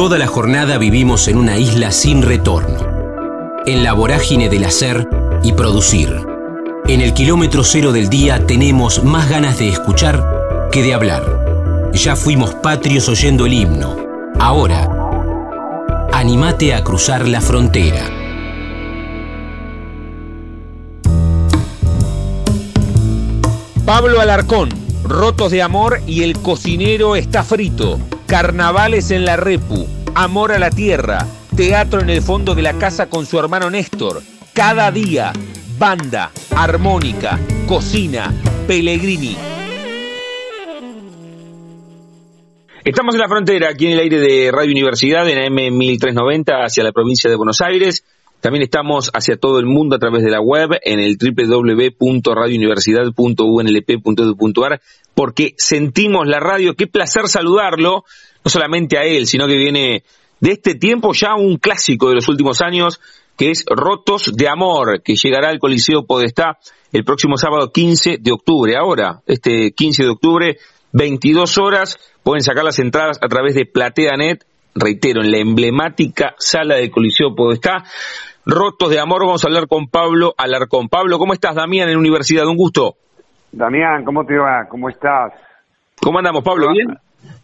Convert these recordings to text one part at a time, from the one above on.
Toda la jornada vivimos en una isla sin retorno, en la vorágine del hacer y producir. En el kilómetro cero del día tenemos más ganas de escuchar que de hablar. Ya fuimos patrios oyendo el himno. Ahora, animate a cruzar la frontera. Pablo Alarcón, Rotos de Amor y El cocinero está frito. Carnavales en la Repu, Amor a la Tierra, Teatro en el fondo de la casa con su hermano Néstor. Cada día, banda, armónica, cocina, Pellegrini. Estamos en la frontera, aquí en el aire de Radio Universidad, en AM 1390, hacia la provincia de Buenos Aires. También estamos hacia todo el mundo a través de la web en el www.radiouniversidad.unlp.edu.ar porque sentimos la radio. Qué placer saludarlo, no solamente a él, sino que viene de este tiempo ya un clásico de los últimos años, que es Rotos de Amor, que llegará al Coliseo Podestá el próximo sábado 15 de octubre. Ahora, este 15 de octubre, 22 horas, pueden sacar las entradas a través de PlateaNet, reitero, en la emblemática sala del Coliseo Podestá. Rotos de Amor, vamos a hablar con Pablo Alarcón. Pablo, ¿cómo estás, Damián, en Universidad? Un gusto. Damián, ¿cómo te va? ¿Cómo estás? ¿Cómo andamos, Pablo? ¿Bien?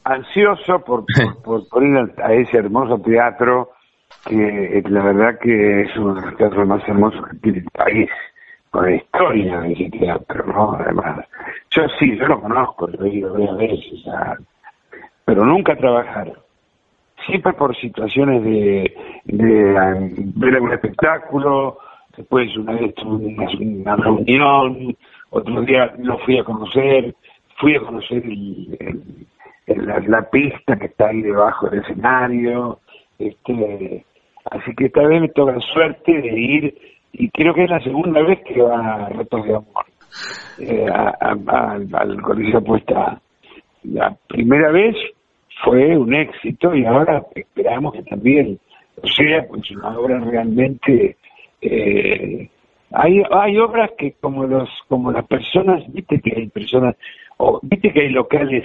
Ansioso por, por, ir a ese hermoso teatro que la verdad que es uno de los teatros más hermosos que tiene el país, con la historia de ese teatro, ¿no? Además, yo sí, yo lo conozco, lo he ido varias veces, pero nunca a trabajar. Siempre por situaciones de, de, ver algún espectáculo, después una vez una, una reunión, otro día lo fui a conocer, fui a conocer la, pista que está ahí debajo del escenario, este, así que esta vez me toca suerte de ir y creo que es la segunda vez que va a Retos de Amor eh, al Coliseo Puesta. La primera vez fue un éxito y ahora esperamos que también o sea, pues una obra realmente eh, hay, hay obras que como los como las personas, viste que hay personas, o viste que hay locales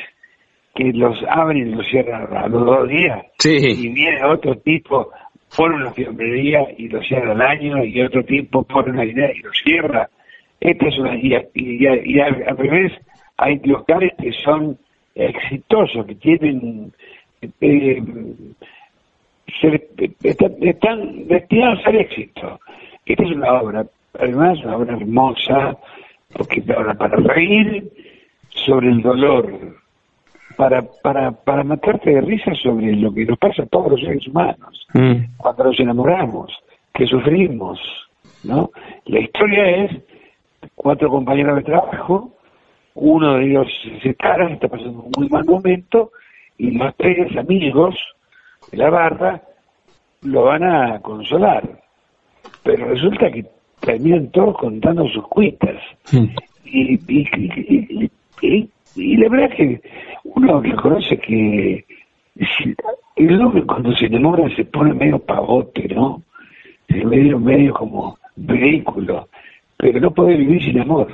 que los abren y los cierran a los dos días, y viene otro tipo, pone una fiambrería y lo cierra al año, y otro tipo pone una idea y lo cierra. Esta es una, y, y, al revés, hay locales que son exitosos, que tienen eh, están destinados al éxito. Esta es una obra además una obra hermosa, porque para, para reír sobre el dolor, para, para, para matarte de risa sobre lo que nos pasa a todos los seres humanos, mm. cuando nos enamoramos, que sufrimos, ¿no? La historia es cuatro compañeros de trabajo, uno de ellos se separa, está pasando un muy mal momento, y los tres amigos de la barra lo van a consolar. Pero resulta que terminan todos contando sus cuitas. Y, y, y, y, la verdad que uno reconoce que el hombre cuando se enamora se pone medio pavote, ¿no? Se medio, medio como vehículo, pero no puede vivir sin amor.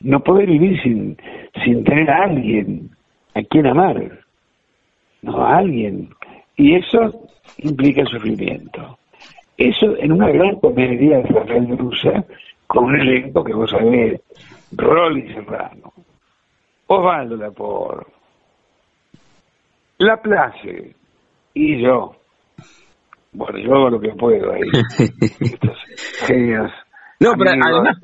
No puede vivir sin, sin tener a alguien a quien amar, no a alguien. Y eso implica sufrimiento. Eso en una gran comedia de Rafael con un elenco que vos sabés, Rolly Serrano, Osvaldo Lapor, La Place y yo. Bueno, yo hago lo que puedo ahí. Estos genios. No, pero además,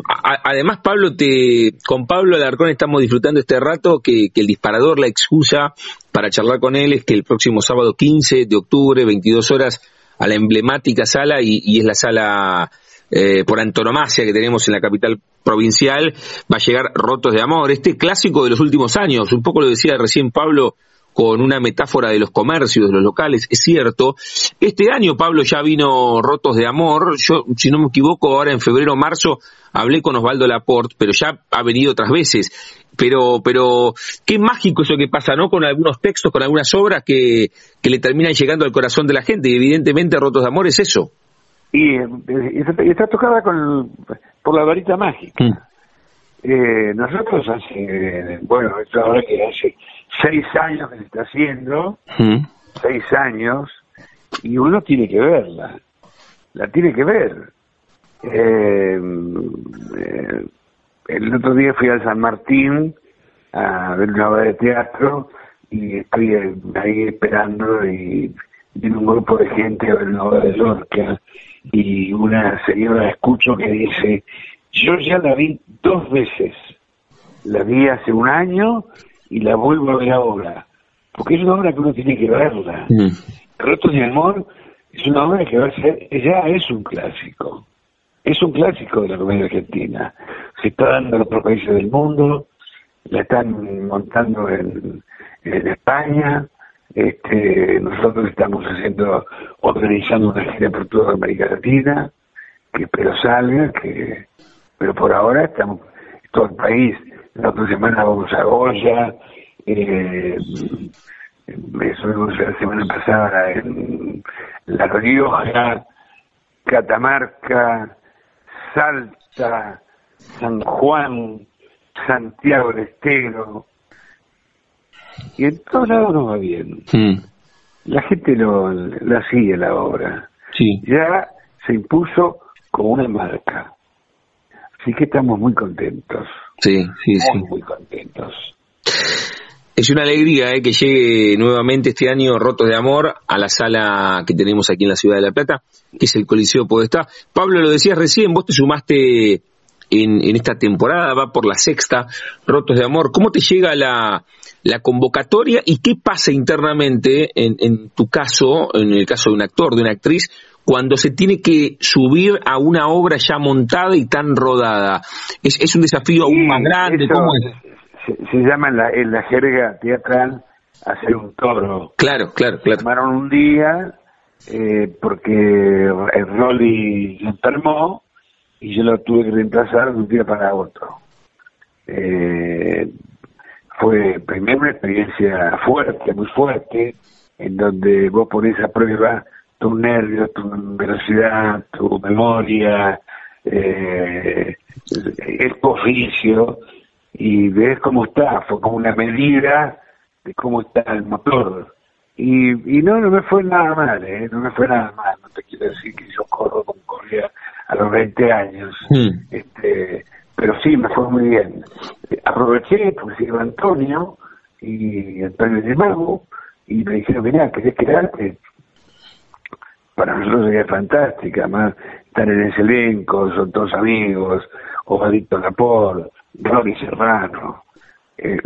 además, Pablo, te, con Pablo Alarcón estamos disfrutando este rato que, que, el disparador, la excusa para charlar con él es que el próximo sábado 15 de octubre, 22 horas, a la emblemática sala y, es la sala eh, por antonomasia que tenemos en la capital provincial, va a llegar Rotos de Amor, este clásico de los últimos años, un poco lo decía recién Pablo con una metáfora de los comercios, de los locales, es cierto. Este año, Pablo, ya vino Rotos de Amor, yo, si no me equivoco, ahora en febrero o marzo hablé con Osvaldo Laporte, pero ya ha venido otras veces. Pero, pero, qué mágico eso que pasa, ¿no? Con algunos textos, con algunas obras que, que le terminan llegando al corazón de la gente, y evidentemente Rotos de Amor es eso. Y, está, tocada con, por la varita mágica. Mm. Eh, nosotros hace, bueno, esto ahora que hace seis años que se está haciendo, seis años y uno tiene que verla, la tiene que ver. Eh, eh, el otro día fui al San Martín a ver una obra de teatro y estoy ahí esperando y viene un grupo de gente a ver una obra de Lorca y una señora escucho que dice, yo ya la vi dos veces, la vi hace un año y la vuelvo a ver ahora, porque es una obra que uno tiene que verla. Mm. Rotos de Amor es una obra que va a ser, ya es un clásico, es un clásico de la comedia argentina, se está dando en otros países del mundo, la están montando en, en España, este, nosotros estamos haciendo, organizando una gira por toda América Latina, que espero salga, que, pero por ahora estamos, todo el país, la otra semana vamos a Goya, eh, la semana pasada en La Rioja, Catamarca, Salta, San Juan, Santiago del Estero, y en todos lados nos va bien. Hmm. La gente lo, la sigue la obra. Sí. Ya se impuso como una marca. Así que estamos muy contentos. Sí, sí, muy, sí. Muy contentos. Es una alegría eh, que llegue nuevamente este año Rotos de Amor a la sala que tenemos aquí en la ciudad de La Plata, que es el Coliseo Podestá. Pablo, lo decías recién, vos te sumaste en, en esta temporada, va por la sexta, Rotos de Amor. ¿Cómo te llega la, la convocatoria y qué pasa internamente en, en tu caso, en el caso de un actor, de una actriz, cuando se tiene que subir a una obra ya montada y tan rodada? ¿Es, es un desafío aún más grande? ¿Cómo Se, llama en la, en la jerga teatral hacer un toro. Claro, claro, claro. Tomaron un día eh, porque el Rolly se enfermó y yo lo tuve que reemplazar de un día para otro. Eh, fue primero una experiencia fuerte, muy fuerte, en donde vos pones a prueba tus nervios, tu velocidad, tu memoria, eh, el oficio, y ves cómo está, fue como una medida de cómo está el motor. Y, y no, no me fue nada mal, ¿eh? no me fue nada mal, no te quiero decir que yo corro como corría a los 20 años, mm. este, pero sí, me fue muy bien. Aproveché porque se iba Antonio y Antonio de Mago y me dijeron, mira, ¿querés quedarte? Para nosotros sería fantástica, además estar en ese elenco, son todos amigos, Ovalito Lapor, Rory Serrano, eh,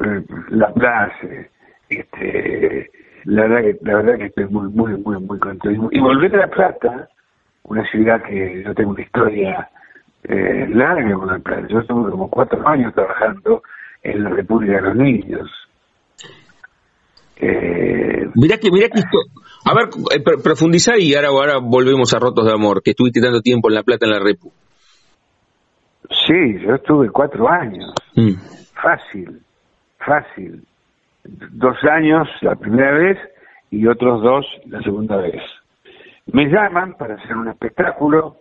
La Place, este, la verdad que la verdad que estoy muy muy muy muy contento y volver a La Plata una ciudad que yo tengo una historia eh, larga con la plata. Yo estuve como cuatro años trabajando en la República de los Niños. Eh, mira que, mira que esto, a ver, eh, profundiza y ahora, ahora volvemos a Rotos de Amor, que estuviste tanto tiempo en La Plata en la Repu. Sí, yo estuve cuatro años. Mm. Fácil, fácil. Dos años la primera vez y otros dos la segunda vez. Me llaman para hacer un espectáculo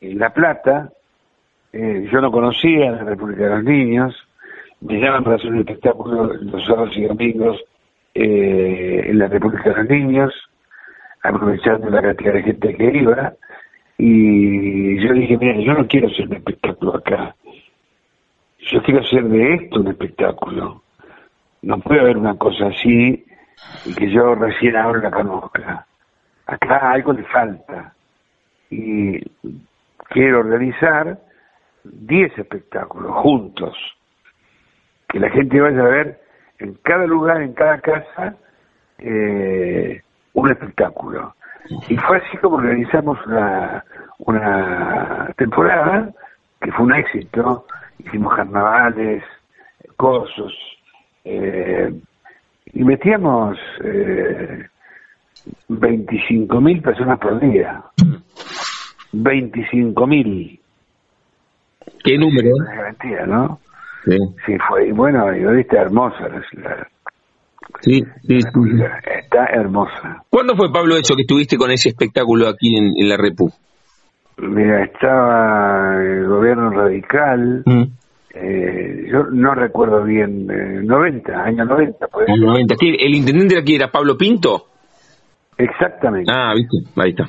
en La Plata eh, yo no conocía la República de los Niños, me llaman para hacer un espectáculo los sábados y domingos eh, en la República de los Niños, aprovechando la cantidad de gente que iba, y yo dije, mira, yo no quiero hacer un espectáculo acá, yo quiero hacer de esto un espectáculo. No puede haber una cosa así y que yo recién ahora la conozca. Acá algo le falta. Y quiero organizar 10 espectáculos juntos, que la gente vaya a ver en cada lugar, en cada casa, eh, un espectáculo. Y fue así como organizamos una, una temporada que fue un éxito. Hicimos carnavales, cursos, eh, y metíamos eh, 25 mil personas por día. 25 mil. ¿Qué número? garantía, ¿no? Sí. Sí, fue, y bueno, y lo viste hermosa la ciudad. Sí, sí, Está hermosa. ¿Cuándo fue, Pablo, eso que estuviste con ese espectáculo aquí en, la Repu? Mira, estaba el gobierno radical. Mm. Eh, yo no recuerdo bien, eh, 90, año 90. Año 90. ¿El intendente de aquí era Pablo Pinto? Exactamente. Ah, viste, ahí está.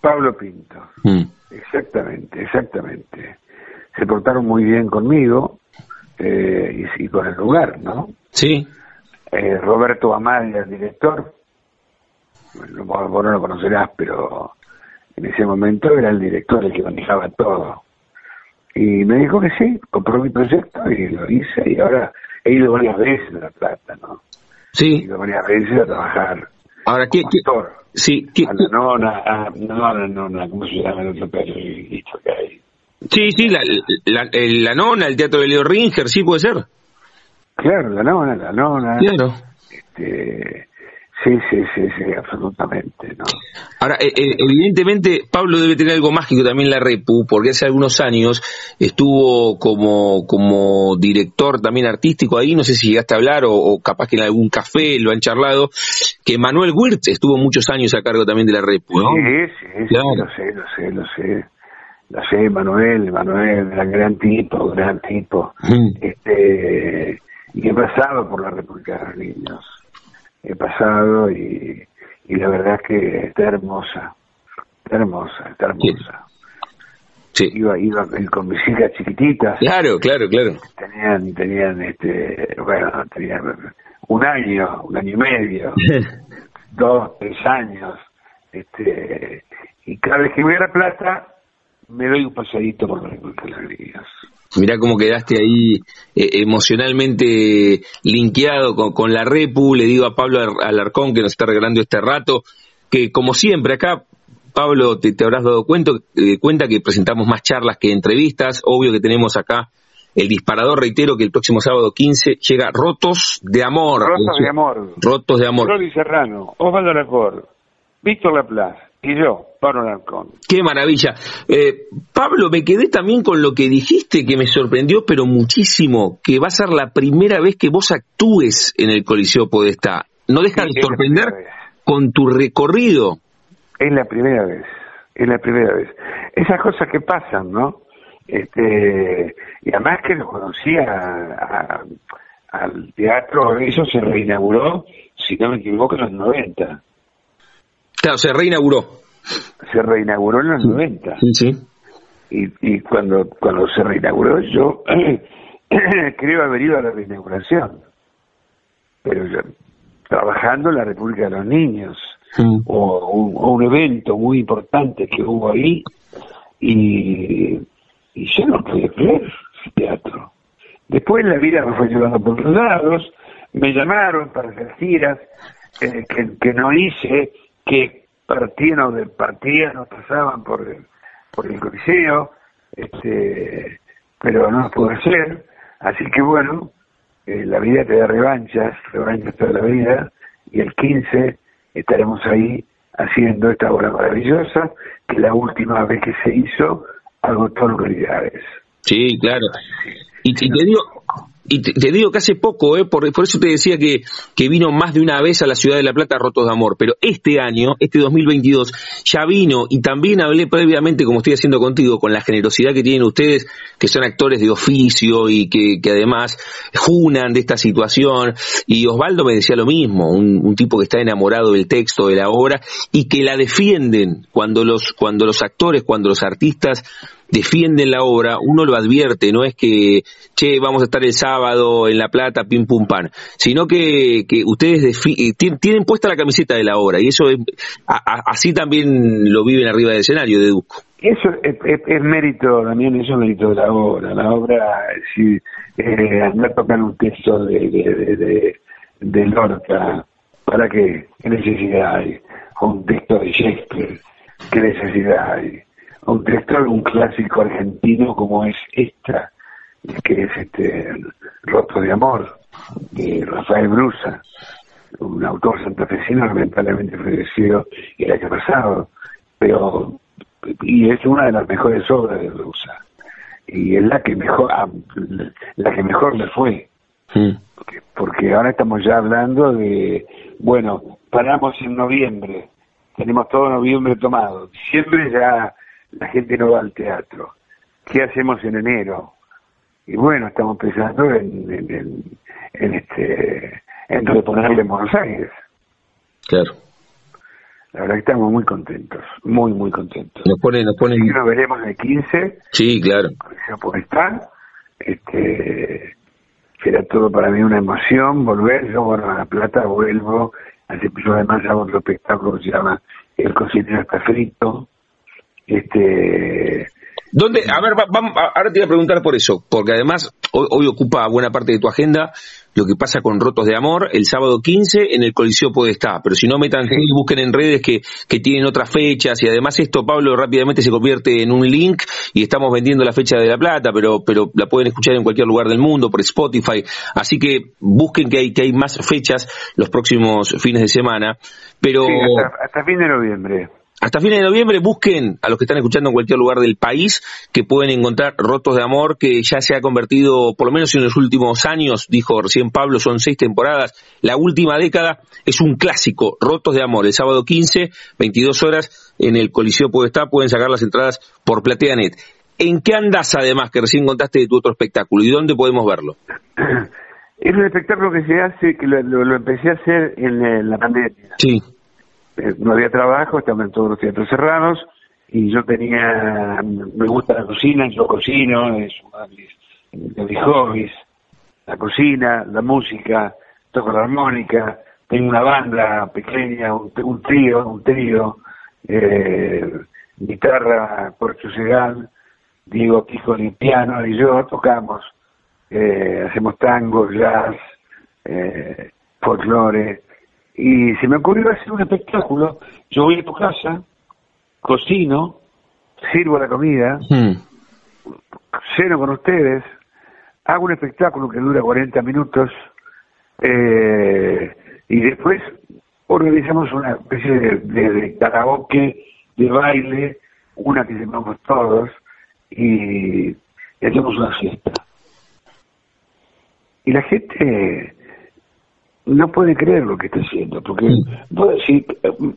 Pablo Pinto. Mm. Exactamente, exactamente. Se portaron muy bien conmigo eh, y, con el lugar, ¿no? Sí. Eh, Roberto Amalia, el director, bueno, vos no lo conocerás, pero en ese momento era el director el que manejaba todo. Y me dijo que sí, compró mi proyecto y lo hice y ahora he ido varias veces a La Plata, ¿no? Sí. He ido varias veces a trabajar. Ahora, ¿qué, qué, sí, ¿qué, a la nona, a, no, a la nona, ¿cómo se llama el otro periodista que hay? Sí, sí, la, la, la, nona, el teatro de Leo Ringer, sí puede ser. Claro, la nona, la nona. Claro. Este, Sí, sí, sí, sí, absolutamente. ¿no? Ahora, eh, eh, evidentemente, Pablo debe tener algo mágico también la Repu, porque hace algunos años estuvo como, como director también artístico ahí, no sé si llegaste a hablar o, capaz que en algún café lo han charlado, que Manuel Wirtz estuvo muchos años a cargo también de la Repu, ¿no? Sí, sí, sí, lo sé, lo sé, lo sé. Lo sé, Manuel, Manuel, era gran tipo, gran tipo. Este, y he pasado por la República de los Niños he pasado y, y la verdad es que está hermosa, está hermosa, está hermosa. Sí. Iba, iba con mis hijas chiquititas. Claro, claro, claro. Tenían, tenían, este, bueno, tenían un año, un año y medio, dos, tres años, este, y cada vez que voy a La Plata, me doy un pasadito por las alegrías. Mirá cómo quedaste ahí eh, emocionalmente linkeado con, la Repu. Le digo a Pablo Alarcón que nos está regalando este rato, que como siempre acá, Pablo, te, habrás dado cuenta, eh, cuenta que presentamos más charlas que entrevistas. Obvio que tenemos acá el disparador, reitero que el próximo sábado 15 llega Rotos de Amor. Rotos de Amor. Rotos de Amor. Rodi Serrano, Osvaldo Lacor, Víctor Laplace y yo, Pablo Alarcón. Qué maravilla. Eh, Pablo, me quedé también con lo que dijiste que me sorprendió, pero muchísimo, que va a ser la primera vez que vos actúes en el Coliseo Podestá. ¿No deja de sorprender con tu recorrido? Es la primera vez, es la primera vez. Esas cosas que pasan, ¿no? Este, y además que lo conocía al teatro, eso se reinauguró, si no me equivoco, en los 90 Claro, se reinauguró. Se reinauguró en los 90. Sí, sí. Y, y cuando, cuando se reinauguró, yo creo haber ido a la reinauguración. Pero yo, trabajando en la República de los Niños, o, un, evento muy importante que hubo ahí, y, y yo no podía creer el teatro. Después la vida me fue llevando por los lados, me llamaron para hacer giras eh, que, que no hice, que partían o de partían o pasaban por el, por el coliseo, este, pero no pudo hacer. Así que bueno, eh, la vida te da revanchas, revanchas toda la vida, y el 15 estaremos ahí haciendo esta obra maravillosa, que la última vez que se hizo agotó localidades. Sí, claro. Y, y te digo, y te, digo que hace poco, eh, por, eso te decía que, que vino más de una vez a la ciudad de La Plata Rotos de Amor, pero este año, este 2022, ya vino y también hablé previamente, como estoy haciendo contigo, con la generosidad que tienen ustedes, que son actores de oficio y que, que además junan de esta situación. Y Osvaldo me decía lo mismo, un, un, tipo que está enamorado del texto, de la obra, y que la defienden cuando los, cuando los actores, cuando los artistas defienden la obra, uno lo advierte, no es que, che, vamos a estar el sábado en La Plata, pim pum pan, sino que, que ustedes eh, tienen puesta la camiseta de la obra y eso es, así también lo viven arriba del escenario, deduzco. Eso es, es, mérito, también eso es mérito de la obra. La obra, si eh, andar a tocar un texto de, Lorca, ¿para qué? ¿Qué necesidad hay? un texto de Shakespeare, ¿qué necesidad hay? Un texto un clásico argentino como es esta, que es este Roto de Amor, de Rafael Brusa, un autor santafesino lamentablemente falleció el año pasado, pero y es una de las mejores obras de Brusa y es la que mejor ah, la que mejor le fue porque, porque ahora estamos ya hablando de bueno paramos en noviembre tenemos todo noviembre tomado diciembre ya la gente no va al teatro. ¿Qué hacemos en enero? Y bueno, estamos pensando en, en, en, este en reponerle en Buenos Aires. Claro. La verdad que estamos muy contentos, muy, muy contentos. Nos pone, nos pone... Nos veremos el 15. Sí, claro. Por estar. Este, será todo para mí una emoción volver. Yo, bueno, a La Plata vuelvo. Hace además hago otro espectáculo que se llama El cocinero está frito. Este, ¿Dónde? A ver, vamos, ahora te voy a preguntar por eso, porque además hoy, ocupa buena parte de tu agenda lo que pasa con Rotos de Amor, el sábado 15 en el Coliseo puede estar, pero si no metan y busquen en redes que, que tienen otras fechas y además esto, Pablo, rápidamente se convierte en un link y estamos vendiendo la fecha de La Plata, pero, pero la pueden escuchar en cualquier lugar del mundo por Spotify, así que busquen que hay, que hay más fechas los próximos fines de semana, pero... hasta, hasta fin de noviembre. Hasta fines de noviembre busquen a los que están escuchando en cualquier lugar del país que pueden encontrar Rotos de Amor, que ya se ha convertido, por lo menos en los últimos años, dijo recién Pablo, son seis temporadas, la última década es un clásico, Rotos de Amor, el sábado 15, 22 horas, en el Coliseo puede estar, pueden sacar las entradas por PlateaNet. ¿En qué andas además, que recién contaste de tu otro espectáculo, y dónde podemos verlo? Es un espectáculo que se hace, que lo, empecé a hacer en la pandemia. Sí eh, no había trabajo, estaban todos los teatros cerrados y yo tenía, me gusta la cocina, yo cocino, es uno de mis, hobbies, la cocina, la música, toco la armónica, tengo una banda pequeña, un, trío, un trío, eh, guitarra, Porcho Segal, Diego Quijo piano y yo tocamos, eh, hacemos tango, jazz, eh, folclore, y se me ocurrió hacer un espectáculo. Yo voy a tu casa, cocino, sirvo la comida, hmm. ceno con ustedes, hago un espectáculo que dura 40 minutos eh, y después organizamos una especie de, de, karaoke, de baile, una que llamamos todos y, y hacemos una fiesta. Y la gente no puede creer lo que está haciendo, porque puedo decir,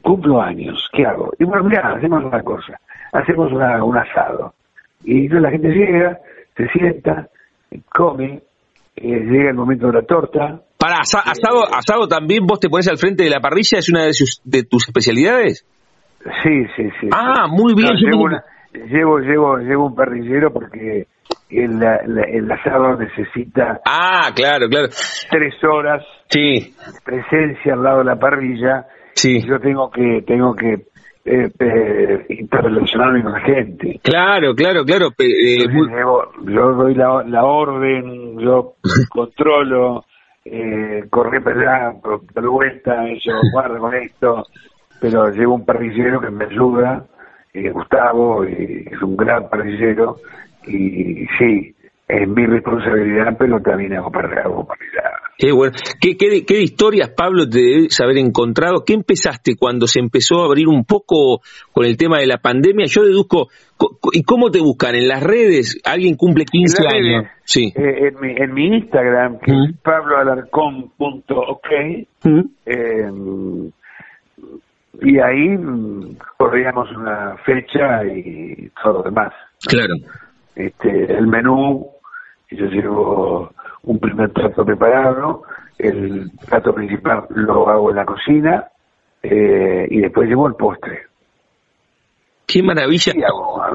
cumplo años, ¿qué hago? Y bueno, mira, hacemos una cosa, hacemos un asado. Y entonces la gente llega, se sienta, come, eh, llega el momento de la torta. Para, asado, asado también vos te pones al frente de la parrilla, es una de, de tus especialidades. Sí, sí, sí. Ah, muy bien. llevo, llevo, llevo, llevo un parrillero porque el, el asado necesita ah claro claro. tres horas sí. presencia al lado de la parrilla sí. yo tengo que tengo que eh, eh, interrelacionarme con la gente. Claro claro claro eh, yo doy la, la orden yo controlo eh, corre para allá vuelta yo guardo con esto pero llevo un parrillero que me ayuda Gustavo es un gran parrillero y sí, es mi responsabilidad, pero también hago para hago para Qué bueno. ¿Qué, qué, historias, Pablo, te debes haber encontrado? ¿Qué empezaste cuando se empezó a abrir un poco con el tema de la pandemia? Yo deduzco, ¿y cómo te buscan? ¿En las redes? ¿Alguien cumple 15 años? sí. Eh, en, mi, en mi Instagram, que es pabloalarcón.ok, eh, y ahí mm, corríamos una fecha y todo lo demás. Claro este, el menú, yo llevo un primer plato preparado, el plato principal lo hago en la cocina eh, y después llevo el postre. ¡Qué maravilla!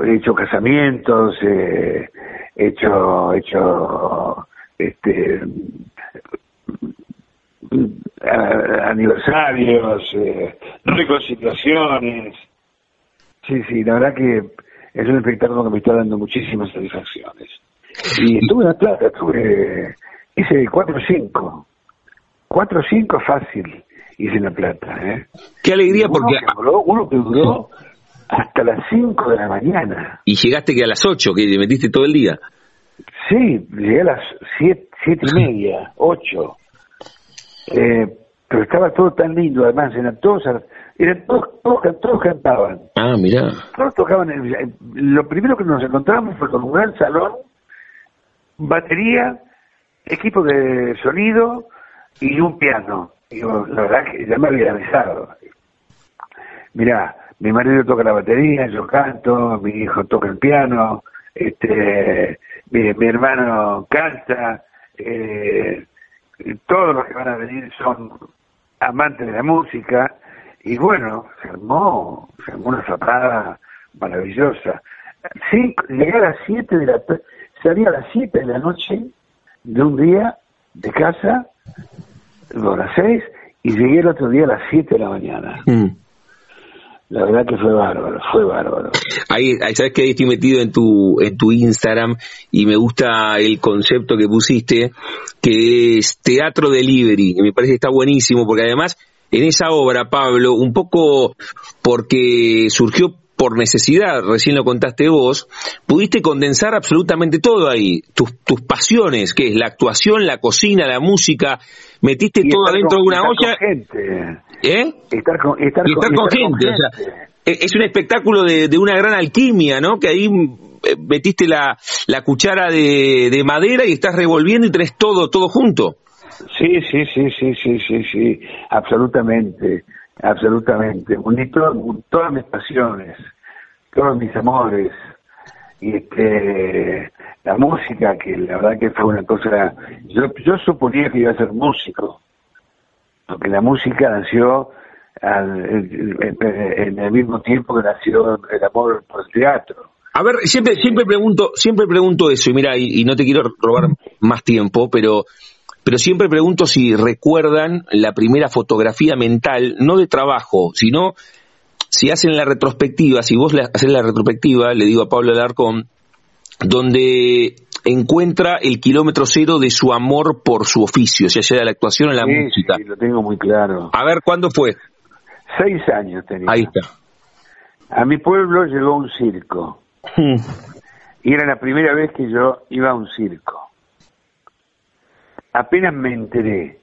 he hecho casamientos, eh, he hecho, hecho este, aniversarios, eh, reconciliaciones. Sí, sí, la verdad que es un espectáculo que me está dando muchísimas satisfacciones. Y estuve en La Plata, estuve, hice 4 o 5, 4 o 5 fácil hice en La Plata. ¿eh? Qué alegría porque... uno que duró hasta las 5 de la mañana. Y llegaste que a las 8, que te metiste todo el día. Sí, llegué a las 7, siete y media, 8. Eh, pero estaba todo tan lindo, además, eran todos eran todos, todos, cantaban. Ah, mira. Todos tocaban. lo primero que nos encontramos fue con un gran salón, batería, equipo de sonido y un piano. Y la verdad que ya me había avisado. Mira, mi marido toca la batería, yo canto, mi hijo toca el piano, este, mi, mi hermano canta, eh, todos los que van a venir son amantes de la música y bueno, se armó, se armó una zapada maravillosa. Sí, llegué a las 7 de la salí a las 7 de la noche de un día de casa, a las 6, y llegué el otro día a las 7 de la mañana. Mm. La verdad que fue bárbaro, fue bárbaro. Ahí, sabes que ahí estoy metido en tu, en tu Instagram y me gusta el concepto que pusiste, que es teatro delivery, que me parece que está buenísimo, porque además en esa obra, Pablo, un poco porque surgió por necesidad, recién lo contaste vos, pudiste condensar absolutamente todo ahí, tus, tus pasiones, que es la actuación, la cocina, la música, metiste todo adentro de una olla. ¿Eh? Estar con, estar, con, gente. Es un espectáculo de, de, una gran alquimia, ¿no? Que ahí eh, metiste la, la cuchara de, de, madera y estás revolviendo y tenés todo, todo junto. Sí, sí, sí, sí, sí, sí, sí, absolutamente, absolutamente. Uní todas mis pasiones, todos mis amores, y este, la música, que la verdad que fue una cosa, yo, yo suponía que iba a ser músico, porque la música nació en el mismo tiempo que nació el amor por el teatro. A ver, siempre, siempre pregunto, siempre pregunto eso, y mira, y, no te quiero robar más tiempo, pero, pero siempre pregunto si recuerdan la primera fotografía mental, no de trabajo, sino si hacen la retrospectiva, si vos haces la retrospectiva, le digo a Pablo Alarcón, donde encuentra el kilómetro cero de su amor por su oficio, ya sea de la actuación o la música. Sí, lo tengo muy claro. A ver, ¿cuándo fue? Seis años tenía. Ahí está. A mi pueblo llegó un circo. Hmm. Y era la primera vez que yo iba a un circo. Apenas me enteré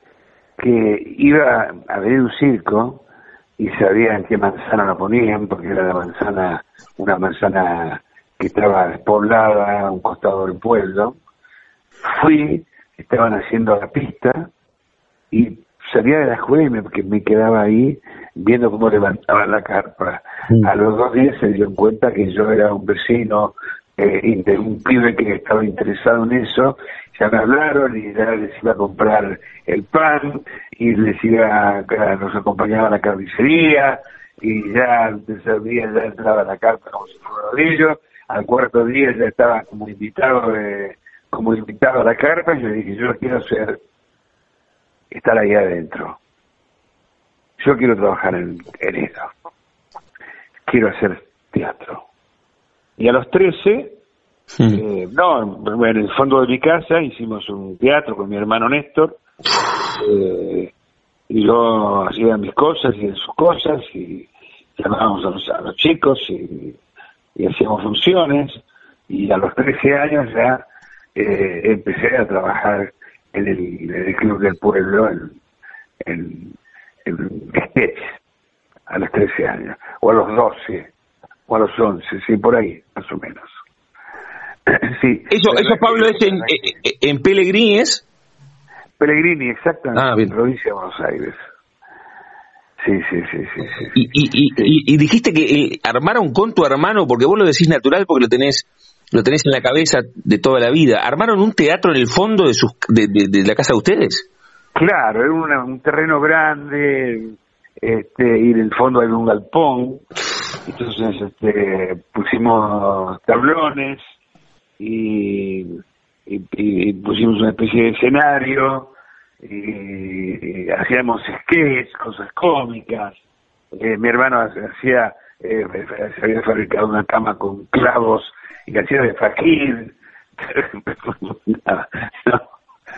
que iba a ver un circo y sabían qué manzana lo ponían, porque era la manzana, una manzana que estaba despoblada a un costado del pueblo. Fui, estaban haciendo la pista y salía de la escuela y me, me quedaba ahí viendo cómo levantaban la carpa. Mm. A los dos días se dieron cuenta que yo era un vecino, eh, un pibe que estaba interesado en eso, ya me hablaron y ya les iba a comprar el pan y les iba, a, nos acompañaba a la carnicería y ya el tercer día ya entraba la carpa como si fuera de ellos. Al cuarto día ya estaba como invitado como invitado a la carpa y yo dije yo quiero ser estar ahí adentro. Yo quiero trabajar en, eso quiero hacer teatro y a los 13 eh, no en el fondo de mi casa hicimos un teatro con mi hermano Néstor eh, y yo hacía mis cosas y sus cosas y llamábamos a los, a los chicos y y hacíamos funciones y a los 13 años ya eh, empecé a trabajar en el, Club del Pueblo en, en, a los 13 años, o a los 12, o a los 11, sí, por ahí, más o menos. sí. Eso, eso Pablo, es en, en, Pellegrini, ¿es? Pellegrini, exactamente, ah, en provincia de Buenos Aires. Sí, sí, sí, sí. Y, y, y, y, dijiste que eh, armaron con tu hermano, porque vos lo decís natural porque lo tenés lo tenés en la cabeza de toda la vida. ¿Armaron un teatro en el fondo de, sus, de, de, la casa de ustedes? Claro, era un terreno grande este, y en el fondo hay un galpón. Entonces este, pusimos tablones y, pusimos una especie de escenario y, hacíamos sketches, cosas cómicas. Eh, mi hermano hacía, eh, se había fabricado una cama con clavos y hacía de fakir.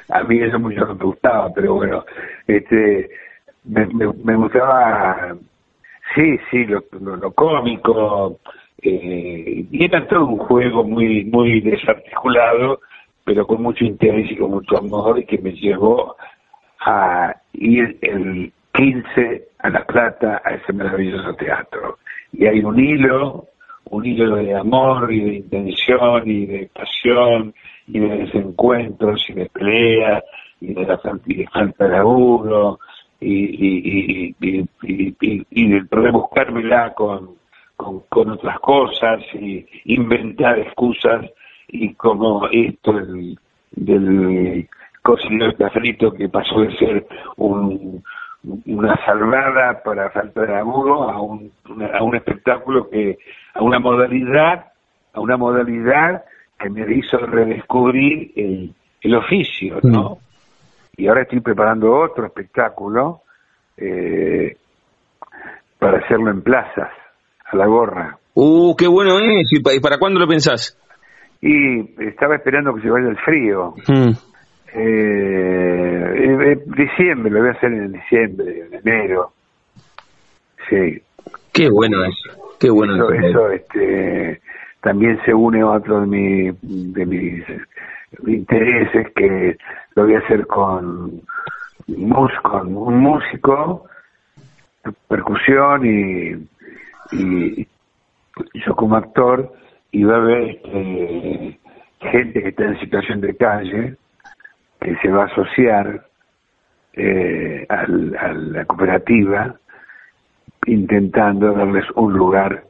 a mí eso mucho no me gustaba, pero bueno, este, me, me, gustaba, sí, sí, lo, lo, cómico, eh, y era todo un juego muy, muy desarticulado, pero con mucho interés y con mucho amor, y que me llevó a ir el 15 a La Plata a ese maravilloso teatro. Y hay un hilo, un hilo de amor y de intención y de pasión y de desencuentros y de pelea y de la falta de laburo y, y, y, y, de poder buscármela con, con, con otras cosas y inventar excusas y como esto del, del cocinero cafrito que pasó de ser un, una salvada para falta de a un, a un espectáculo que, a una modalidad, a una modalidad que me hizo redescubrir el, el oficio, ¿no? Y ahora estoy preparando otro espectáculo eh, para hacerlo en plazas, a la gorra. Uh, qué bueno es. ¿Y para cuándo lo pensás? Y estaba esperando que se vaya el frío. Mm. Eh, diciembre, lo voy a hacer en diciembre, en enero. Sí. Qué bueno eso. Qué bueno eso. Eso, este, también se une a otro de, mi, de mis intereses que lo voy a hacer con, un músico, percusión y, y yo como actor y va a haber este, gente que está en situación de calle que se va a asociar eh, a la cooperativa intentando darles un lugar,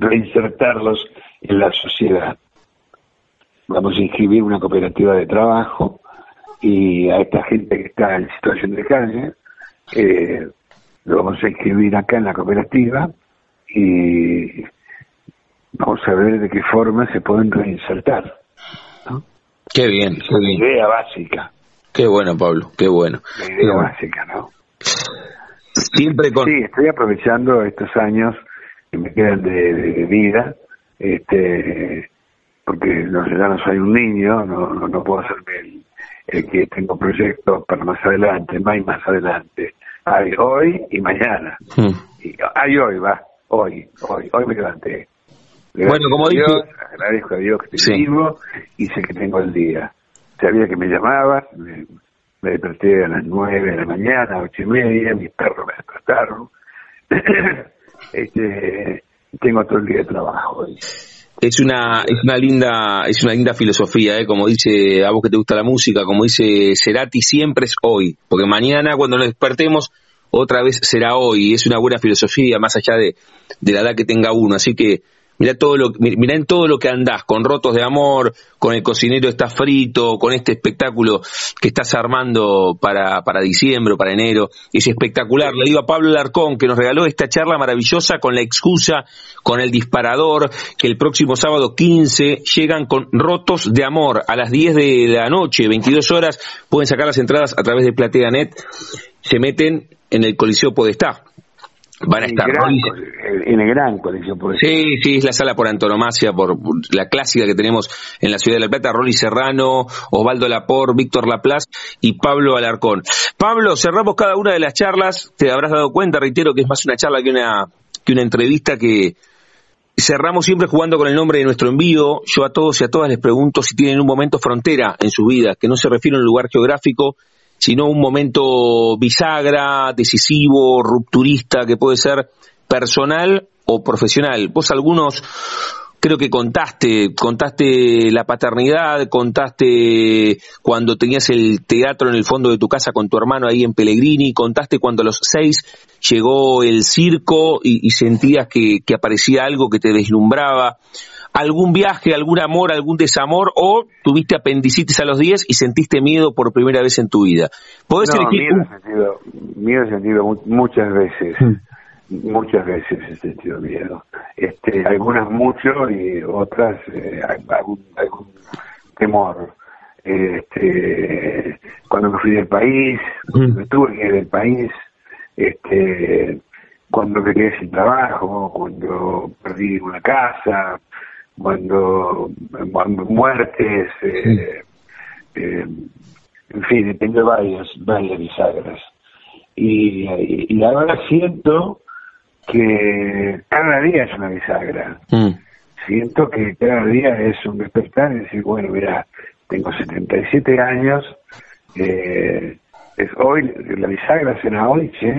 reinsertarlos en la sociedad. Vamos a inscribir una cooperativa de trabajo y a esta gente que está en situación de calle eh, lo vamos a inscribir acá en la cooperativa y vamos a ver de qué forma se pueden reinsertar. Qué bien, qué bien. La idea básica. Qué bueno, Pablo, qué bueno. La idea básica, ¿no? Siempre con... Sí, estoy aprovechando estos años que me quedan de, vida, este, porque no, ya no soy un niño, no, no, puedo hacerme el, que tengo proyectos para más adelante, más y más adelante. Hay hoy y mañana. Hmm. Y hay hoy, va, hoy, hoy, hoy me levanté bueno, como Dios, agradezco a Dios que estoy vivo y sé que tengo el día. Sabía que me llamabas, me, desperté a las nueve de la mañana, ocho y media, mis perros me despertaron. este, tengo todo el día de trabajo hoy. Es una, es una linda, es una linda filosofía, ¿eh? como dice a vos que te gusta la música, como dice Cerati, siempre es hoy, porque mañana cuando nos despertemos otra vez será hoy, es una buena filosofía más allá de, de la edad que tenga uno, así que Mira todo lo, mira en todo lo que andás, con rotos de amor, con el cocinero está frito, con este espectáculo que estás armando para, para diciembre para enero. Es espectacular. Le digo a Pablo Larcón que nos regaló esta charla maravillosa con la excusa, con el disparador, que el próximo sábado 15 llegan con rotos de amor a las 10 de la noche, 22 horas. Pueden sacar las entradas a través de PlateaNet. Se meten en el Coliseo Podestá van a estar en el gran colegio por sí sí es la sala por antonomasia por la clásica que tenemos en la ciudad de la plata Rolly Serrano Osvaldo Lapor Víctor Laplace y Pablo Alarcón. Pablo cerramos cada una de las charlas. Te habrás dado cuenta reitero que es más una charla que una que una entrevista que cerramos siempre jugando con el nombre de nuestro envío. Yo a todos y a todas les pregunto si tienen un momento frontera en su vida que no se refiere a un lugar geográfico sino un momento bisagra, decisivo, rupturista, que puede ser personal o profesional. Vos algunos creo que contaste, contaste la paternidad, contaste cuando tenías el teatro en el fondo de tu casa con tu hermano ahí en Pellegrini, contaste cuando a los seis llegó el circo y, sentías que, aparecía algo que te deslumbraba algún viaje, algún amor, algún desamor o tuviste apendicitis a los 10 y sentiste miedo por primera vez en tu vida. ¿Podés no, Miedo, he sentido, miedo he sentido muchas veces. Hmm. Muchas veces he sentido miedo. Este, algunas mucho y otras eh, algún, temor. Este, cuando me fui del país, cuando hmm. tuve que ir del país, este, cuando me quedé sin trabajo, cuando perdí una casa, cuando, muertes, eh, eh, en fin, he tenido varias, varias bisagras. Y, y, ahora siento que cada día es una bisagra. Mm. Siento que cada día es un despertar y decir, bueno, mira, tengo 77 años, eh, es hoy, la bisagra será hoy, ¿sí?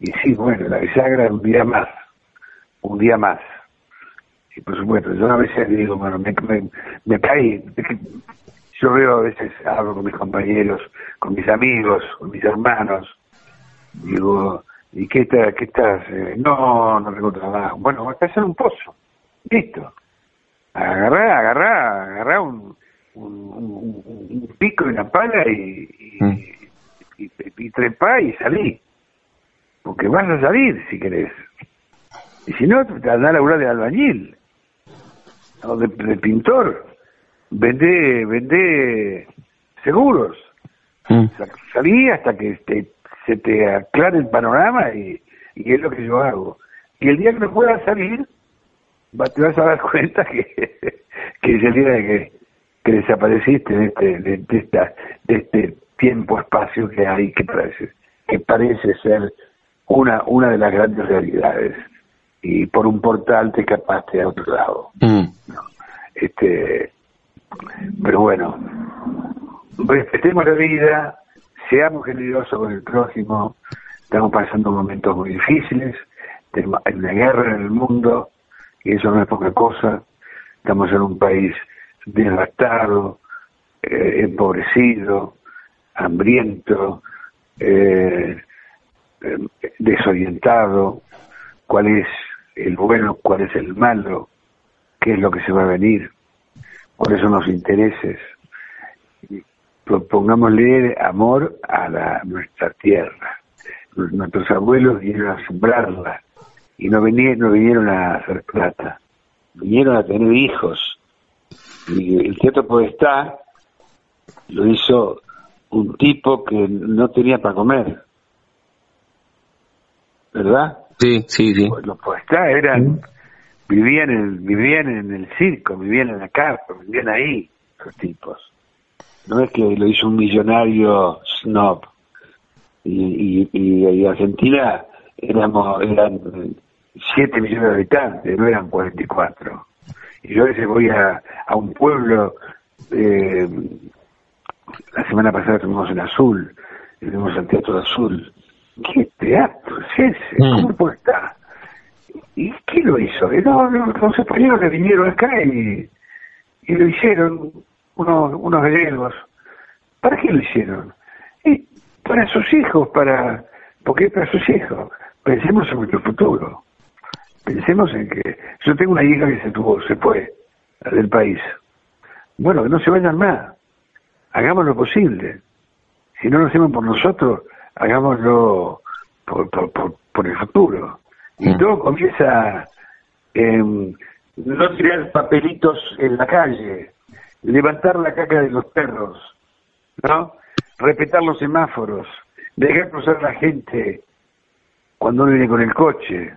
y sí, bueno, la bisagra es un día más, un día más. Y por supuesto, yo a veces digo, bueno, me, me, caí. Yo veo a veces, hablo con mis compañeros, con mis amigos, con mis hermanos. Digo, ¿y qué, está, qué estás? Eh, no, no tengo trabajo. Bueno, voy a hacer un pozo. Listo. Agarrá, agarrá, agarrá un, un, un, pico y una pala y, y, mm. y, y trepá y salí. Porque vas a salir si querés. Y si no, te andás a laburar de albañil o de, pintor. Vendé, vendé seguros. Mm. Salí hasta que se te aclare el panorama y, y es lo que yo hago. Y el día que no puedas salir, te vas a dar cuenta que, que es el día de que, que desapareciste de este, de, esta, de este tiempo-espacio que hay que parece, que parece ser una, una de las grandes realidades. Y por un portal te escapaste a otro lado. Mm. Este, pero bueno, respetemos la vida, seamos generosos con el prójimo, estamos pasando momentos muy difíciles, hay una guerra en el mundo, y eso no es poca cosa. Estamos en un país devastado, eh, empobrecido, hambriento, eh, eh, desorientado, cuál es el bueno, cuál es el malo, qué es lo que se va a venir, cuáles son los intereses. Propongámosle amor a la, nuestra tierra. Nuestros abuelos vinieron a sembrarla, y no, vinieron, no vinieron a hacer plata, vinieron a tener hijos. Y el teatro Podestá lo hizo un tipo que no tenía para comer, ¿verdad? Sí, sí, sí. Pues los Podestá eran, vivían en, vivían en el circo, vivían en la carpa, vivían ahí, los tipos. No es que lo hizo un millonario snob. Y, y, y Argentina éramos, eran 7 millones de habitantes, no eran 44. Y yo a veces voy a, a un pueblo, eh, la semana pasada estuvimos en Azul, estuvimos al Teatro de Azul. ¿Qué teatro es ese? Mm. ¿Cómo está? ¿Y qué lo hizo? no, no, los españoles vinieron acá y, y lo hicieron, unos, unos griegos. ¿Para qué lo hicieron? Y para sus hijos, para porque es para sus hijos. Pensemos en nuestro futuro. Pensemos en que yo tengo una hija que se tuvo, se fue del país. Bueno, que no se vayan más. Hagamos lo posible. Si no lo hacemos por nosotros, hagámoslo por, por, el futuro. Y todo comienza en no tirar papelitos en la calle, levantar la caca de los perros, ¿no? Respetar los semáforos, dejar cruzar la gente cuando uno viene con el coche,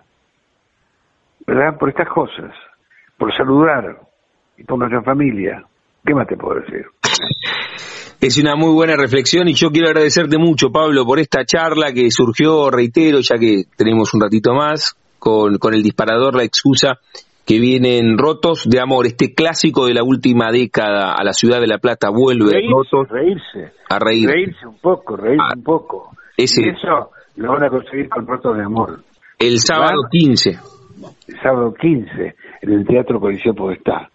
¿verdad? Por estas cosas, por saludar y por nuestra familia. ¿Qué más te puedo decir? Es una muy buena reflexión y yo quiero agradecerte mucho, Pablo, por esta charla que surgió, reitero, ya que tenemos un ratito más, con, con el disparador, la excusa que vienen rotos de amor. Este clásico de la última década a la ciudad de La Plata vuelve reírse, reírse a reír. Reírse un poco, reírse ah, un poco. Ese, y eso lo van a conseguir con rotos de amor. El sábado 15 el sábado 15 en el Teatro Coliseo Podestá.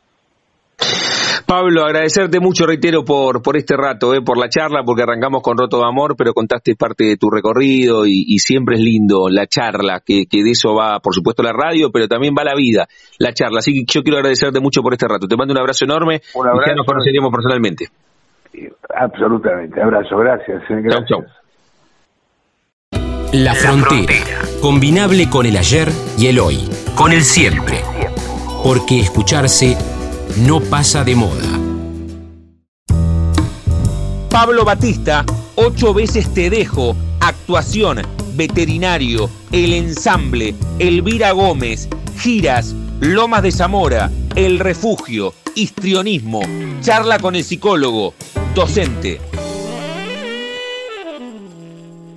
Pablo, agradecerte mucho, reitero, por, por este rato, eh, por la charla, porque arrancamos con Roto de Amor, pero contaste parte de tu recorrido y, siempre es lindo la charla, que, que, de eso va, por supuesto, la radio, pero también va la vida, la charla. Así que yo quiero agradecerte mucho por este rato. Te mando un abrazo enorme un abrazo, y ya nos conoceríamos personalmente. Absolutamente, abrazo, gracias. Eh, gracias. La frontera, combinable con el ayer y el hoy, con el siempre, porque escucharse no pasa de moda. Pablo Batista, ocho veces te dejo, actuación, veterinario, el ensamble, Elvira Gómez, giras, Lomas de Zamora, el refugio, histrionismo, charla con el psicólogo, docente,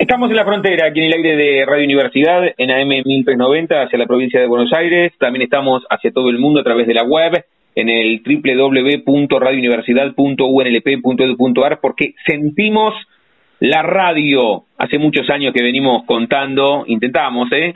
Estamos en la frontera, aquí en el aire de Radio Universidad, en AM 1390, hacia la provincia de Buenos Aires. También estamos hacia todo el mundo a través de la web, en el www.radiouniversidad.unlp.edu.ar, porque sentimos la radio. Hace muchos años que venimos contando, intentamos, ¿eh?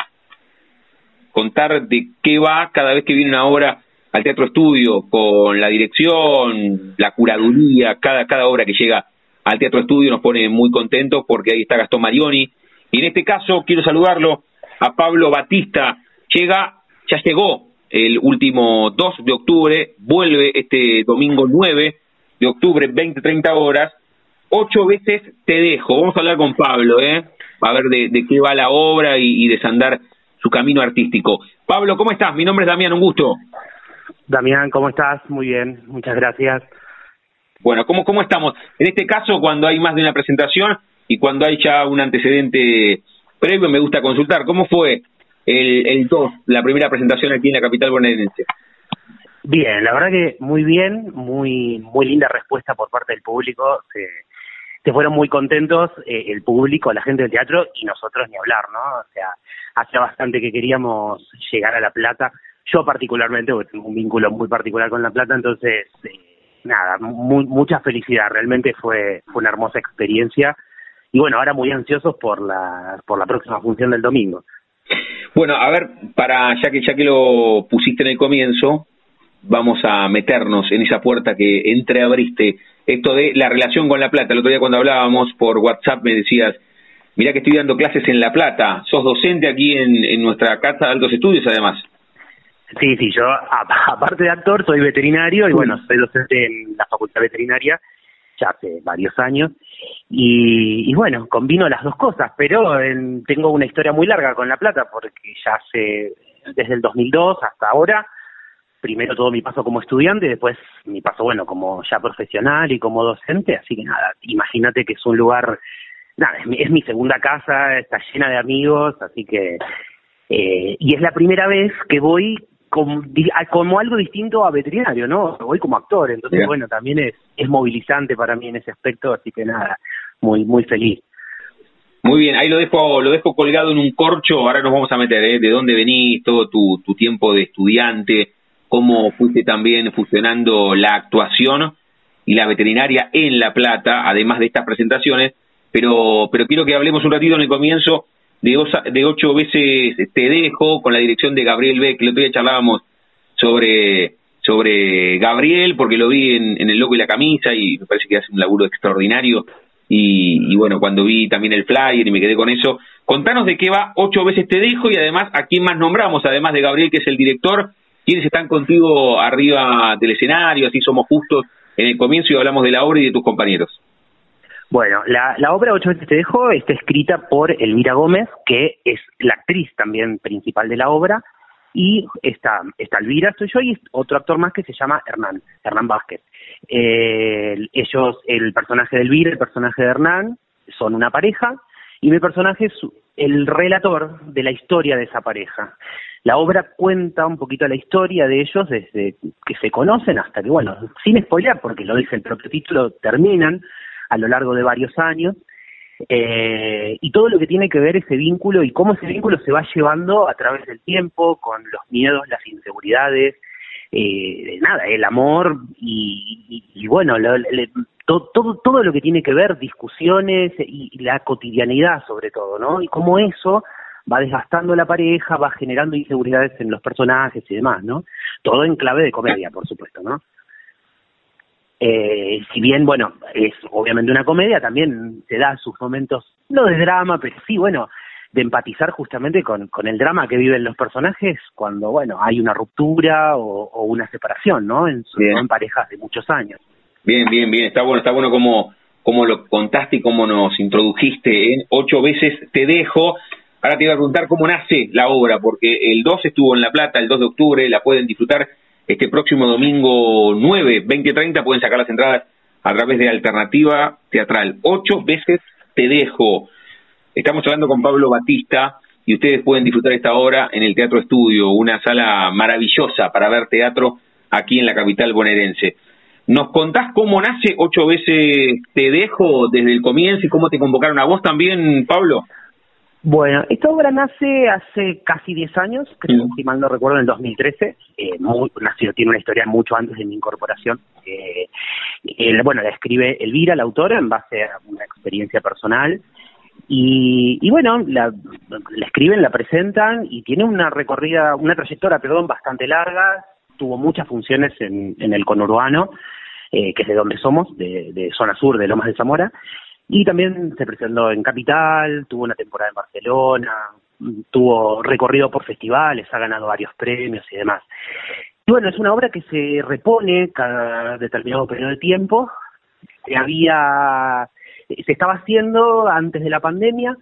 Contar de qué va cada vez que viene una obra al Teatro Estudio, con la dirección, la curaduría, cada, cada obra que llega al Teatro Estudio, nos pone muy contentos porque ahí está Gastón Marioni. Y en este caso quiero saludarlo a Pablo Batista. Llega, ya llegó el último 2 de octubre, vuelve este domingo 9 de octubre, 20-30 horas, ocho veces te dejo. Vamos a hablar con Pablo, ¿eh? A ver de, qué va la obra y, y desandar su camino artístico. Pablo, ¿cómo estás? Mi nombre es Damián, un gusto. Damián, ¿cómo estás? Muy bien, muchas gracias. Bueno, ¿cómo, ¿cómo estamos? En este caso, cuando hay más de una presentación y cuando hay ya un antecedente previo, me gusta consultar. ¿Cómo fue el, el 2, la primera presentación aquí en la capital bonaerense? Bien, la verdad que muy bien, muy muy linda respuesta por parte del público. Se, se fueron muy contentos eh, el público, la gente del teatro y nosotros ni hablar, ¿no? O sea, hace bastante que queríamos llegar a La Plata. Yo particularmente, porque tengo un vínculo muy particular con La Plata, entonces, eh, nada, mucha felicidad. Realmente fue, fue una hermosa experiencia. Y bueno, ahora muy ansiosos por la, por la próxima función del domingo. Bueno, a ver, para ya que ya que lo pusiste en el comienzo, vamos a meternos en esa puerta que entreabriste, esto de la relación con La Plata. El otro día cuando hablábamos por WhatsApp me decías, mira que estoy dando clases en La Plata, sos docente aquí en, nuestra casa de altos estudios además. Sí, sí, yo aparte de actor soy veterinario y bueno, soy docente en la Facultad Veterinaria ya hace varios años. Y, bueno, combino las dos cosas, pero tengo una historia muy larga con La Plata porque ya hace desde el 2002 hasta ahora primero todo mi paso como estudiante y después mi paso, bueno, como ya profesional y como docente, así que nada, imagínate que es un lugar, nada, es mi, segunda casa, está llena de amigos, así que, eh, y es la primera vez que voy como, como algo distinto a veterinario, ¿no? Voy como actor, entonces, bueno, también es, es movilizante para mí en ese aspecto, así que nada, muy, muy feliz. Muy bien, ahí lo dejo, lo dejo colgado en un corcho, ahora nos vamos a meter, ¿eh? De dónde venís, todo tu, tu tiempo de estudiante, cómo fuiste también fusionando la actuación y la veterinaria en La Plata, además de estas presentaciones, pero, pero quiero que hablemos un ratito en el comienzo de, de ocho veces te dejo con la dirección de Gabriel Beck, el otro día charlábamos sobre, sobre Gabriel, porque lo vi en, en El Loco y la Camisa y me parece que hace un laburo extraordinario, y, y, bueno, cuando vi también el flyer y me quedé con eso, contanos de qué va ocho veces te dejo y además a quién más nombramos, además de Gabriel que es el director, quiénes están contigo arriba del escenario, así somos justos en el comienzo y hablamos de la obra y de tus compañeros. Bueno, la, obra Ocho veces te dejo está escrita por Elvira Gómez, que es la actriz también principal de la obra, y está, está Elvira, soy yo, y otro actor más que se llama Hernán, Hernán Vázquez. Eh, ellos, el personaje de Elvira, el personaje de Hernán, son una pareja, y mi personaje es el relator de la historia de esa pareja. La obra cuenta un poquito la historia de ellos desde que se conocen hasta que, bueno, sin spoiler, porque lo dice el propio título, terminan a lo largo de varios años. Eh, y todo lo que tiene que ver ese vínculo y cómo ese vínculo se va llevando a través del tiempo, con los miedos, las inseguridades, eh, nada, el amor y, bueno, todo, todo lo que tiene que ver, discusiones y, y la cotidianidad sobre todo, ¿no? Y cómo eso va desgastando la pareja, va generando inseguridades en los personajes y demás, ¿no? Todo en clave de comedia, por supuesto, ¿no? Eh, si bien, bueno, es obviamente una comedia, también se da sus momentos, no de drama, pero sí, bueno, de empatizar justamente con, con el drama que viven los personajes cuando, bueno, hay una ruptura o, una separación, ¿no? En, en parejas de muchos años. Bien, bien, bien, está bueno, está bueno como, como lo contaste y cómo nos introdujiste en Ocho veces te dejo. Ahora te iba a preguntar cómo nace la obra, porque el 2 estuvo en La Plata, el 2 de octubre, la pueden disfrutar este próximo domingo 9, 20.30, pueden sacar las entradas a través de Alternativa Teatral. Ocho veces te dejo. Estamos hablando con Pablo Batista y ustedes pueden disfrutar esta obra en el Teatro Estudio, una sala maravillosa para ver teatro aquí en la capital bonaerense. ¿Nos contás cómo nace Ocho veces te dejo desde el comienzo y cómo te convocaron a vos también, Pablo? Bueno, esta obra nace hace casi 10 años, creo, si mal no recuerdo, en el 2013. Eh, nació, tiene una historia mucho antes de mi incorporación. Eh, bueno, la escribe Elvira, la autora, en base a una experiencia personal. Y, y bueno, la, la, escriben, la presentan y tiene una recorrida, una trayectoria, perdón, bastante larga. Tuvo muchas funciones en, en el conurbano, eh, que es de donde somos, de, de zona sur de Lomas de Zamora. Y también se presentó en Capital, tuvo una temporada en Barcelona, tuvo recorrido por festivales, ha ganado varios premios y demás. Y bueno, es una obra que se repone cada determinado periodo de tiempo. Había se estaba haciendo antes de la pandemia,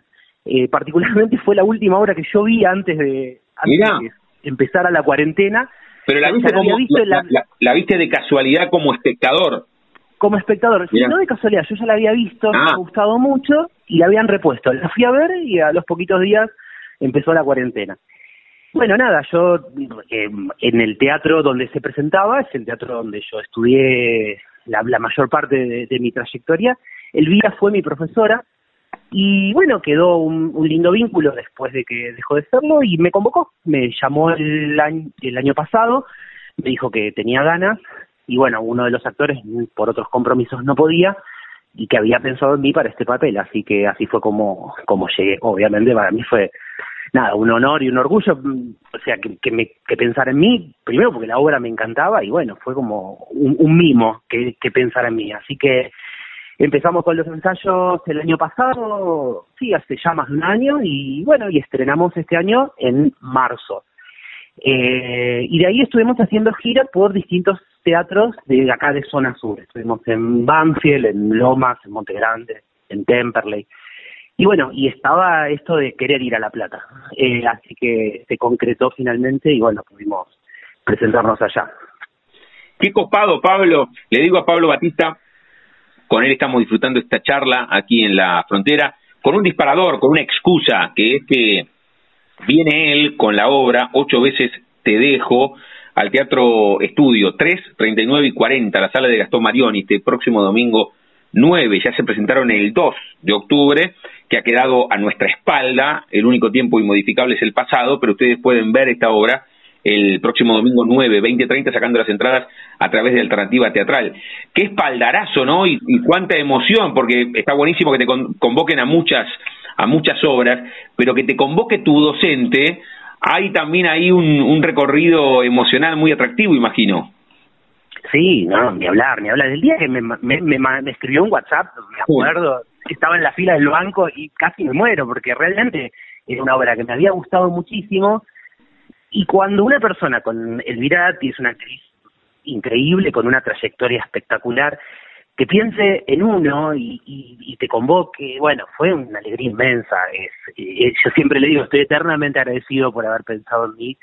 eh, particularmente fue la última obra que yo vi antes de, antes de empezar a la cuarentena. Pero la viste, como, la, viste de casualidad como espectador. Como espectador, no de casualidad, yo ya la había visto, me ha ah. gustado mucho y la habían repuesto. La fui a ver y a los poquitos días empezó la cuarentena. Bueno, nada, yo eh, en el teatro donde se presentaba, es el teatro donde yo estudié la, mayor parte de, mi trayectoria, Elvira fue mi profesora y bueno, quedó un, lindo vínculo después de que dejó de serlo y me convocó, me llamó el año, el año pasado, me dijo que tenía ganas y bueno, uno de los actores por otros compromisos no podía y que había pensado en mí para este papel, así que así fue como, como llegué. Obviamente para mí fue nada, un honor y un orgullo, o sea, que, que, me, que pensar en mí, primero porque la obra me encantaba y bueno, fue como un, mimo que, que pensar en mí. Así que empezamos con los ensayos el año pasado, sí, hace ya más de un año y bueno, y estrenamos este año en marzo. Eh, y de ahí estuvimos haciendo gira por distintos teatros de acá de zona sur. Estuvimos en Banfield, en Lomas, en Monte Grande, en Temperley. Y bueno, y estaba esto de querer ir a La Plata. Eh, así que se concretó finalmente y bueno, pudimos presentarnos allá. Qué copado, Pablo. Le digo a Pablo Batista, con él estamos disfrutando esta charla aquí en la frontera, con un disparador, con una excusa, que es que viene él con la obra Ocho veces te dejo al Teatro Estudio, 3, 39 y 40, la sala de Gastón Marioni, este próximo domingo 9, ya se presentaron el 2 de octubre, que ha quedado a nuestra espalda, el único tiempo inmodificable es el pasado, pero ustedes pueden ver esta obra el próximo domingo 9, 20, 30, sacando las entradas a través de Alternativa Teatral. Qué espaldarazo, ¿no? Y, cuánta emoción, porque está buenísimo que te convoquen a muchas, a muchas obras, pero que te convoque tu docente, hay también ahí un recorrido emocional muy atractivo, imagino. Sí, no, ni hablar, ni hablar. Del día que me, me, me, escribió un WhatsApp, me acuerdo, estaba en la fila del banco y casi me muero, porque realmente era una obra que me había gustado muchísimo. Y cuando una persona con Elvira es una actriz increíble, con una trayectoria espectacular, que piense en uno y, y, te convoque, bueno, fue una alegría inmensa. Es, eh, yo siempre le digo, estoy eternamente agradecido por haber pensado en mí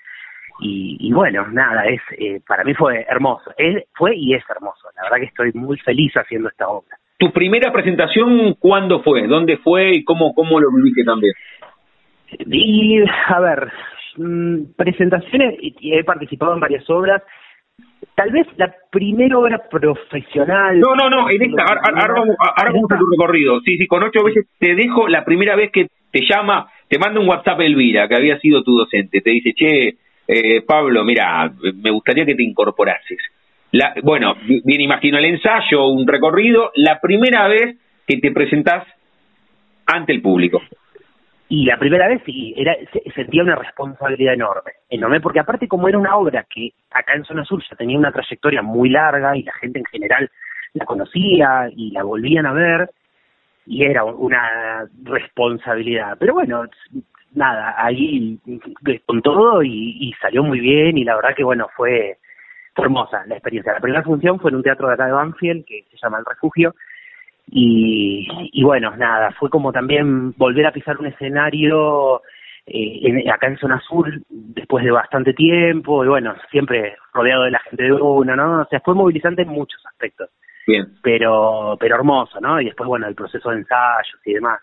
y, bueno, nada, es eh, para mí fue hermoso. Fue y es hermoso. La verdad que estoy muy feliz haciendo esta obra. ¿Tu primera presentación cuándo fue? ¿Dónde fue y cómo, cómo lo viviste también? Y, a ver, mm, presentaciones, y he participado en varias obras. Tal vez la primera obra profesional. No, no, no, en esta, ahora, vamos, a tu recorrido. Sí, sí, con ocho veces te dejo la primera vez que te llama, te manda un WhatsApp Elvira, que había sido tu docente. Te dice, che, eh, Pablo, mira, me gustaría que te incorporases. La, bueno, bien imagino el ensayo, un recorrido, la primera vez que te presentás ante el público. Y la primera vez sí, era, sentía una responsabilidad enorme, enorme, porque aparte como era una obra que acá en Zona Sur ya tenía una trayectoria muy larga y la gente en general la conocía y la volvían a ver, y era una responsabilidad. Pero bueno, nada, ahí con todo y, salió muy bien y la verdad que bueno, fue, hermosa la experiencia. La primera función fue en un teatro de acá de Banfield que se llama El Refugio y, y bueno, nada, fue como también volver a pisar un escenario eh, acá en Zona Sur después de bastante tiempo y bueno, siempre rodeado de la gente de uno, ¿no? O sea, fue movilizante en muchos aspectos. Bien. Pero, pero hermoso, ¿no? Y después, bueno, el proceso de ensayos y demás.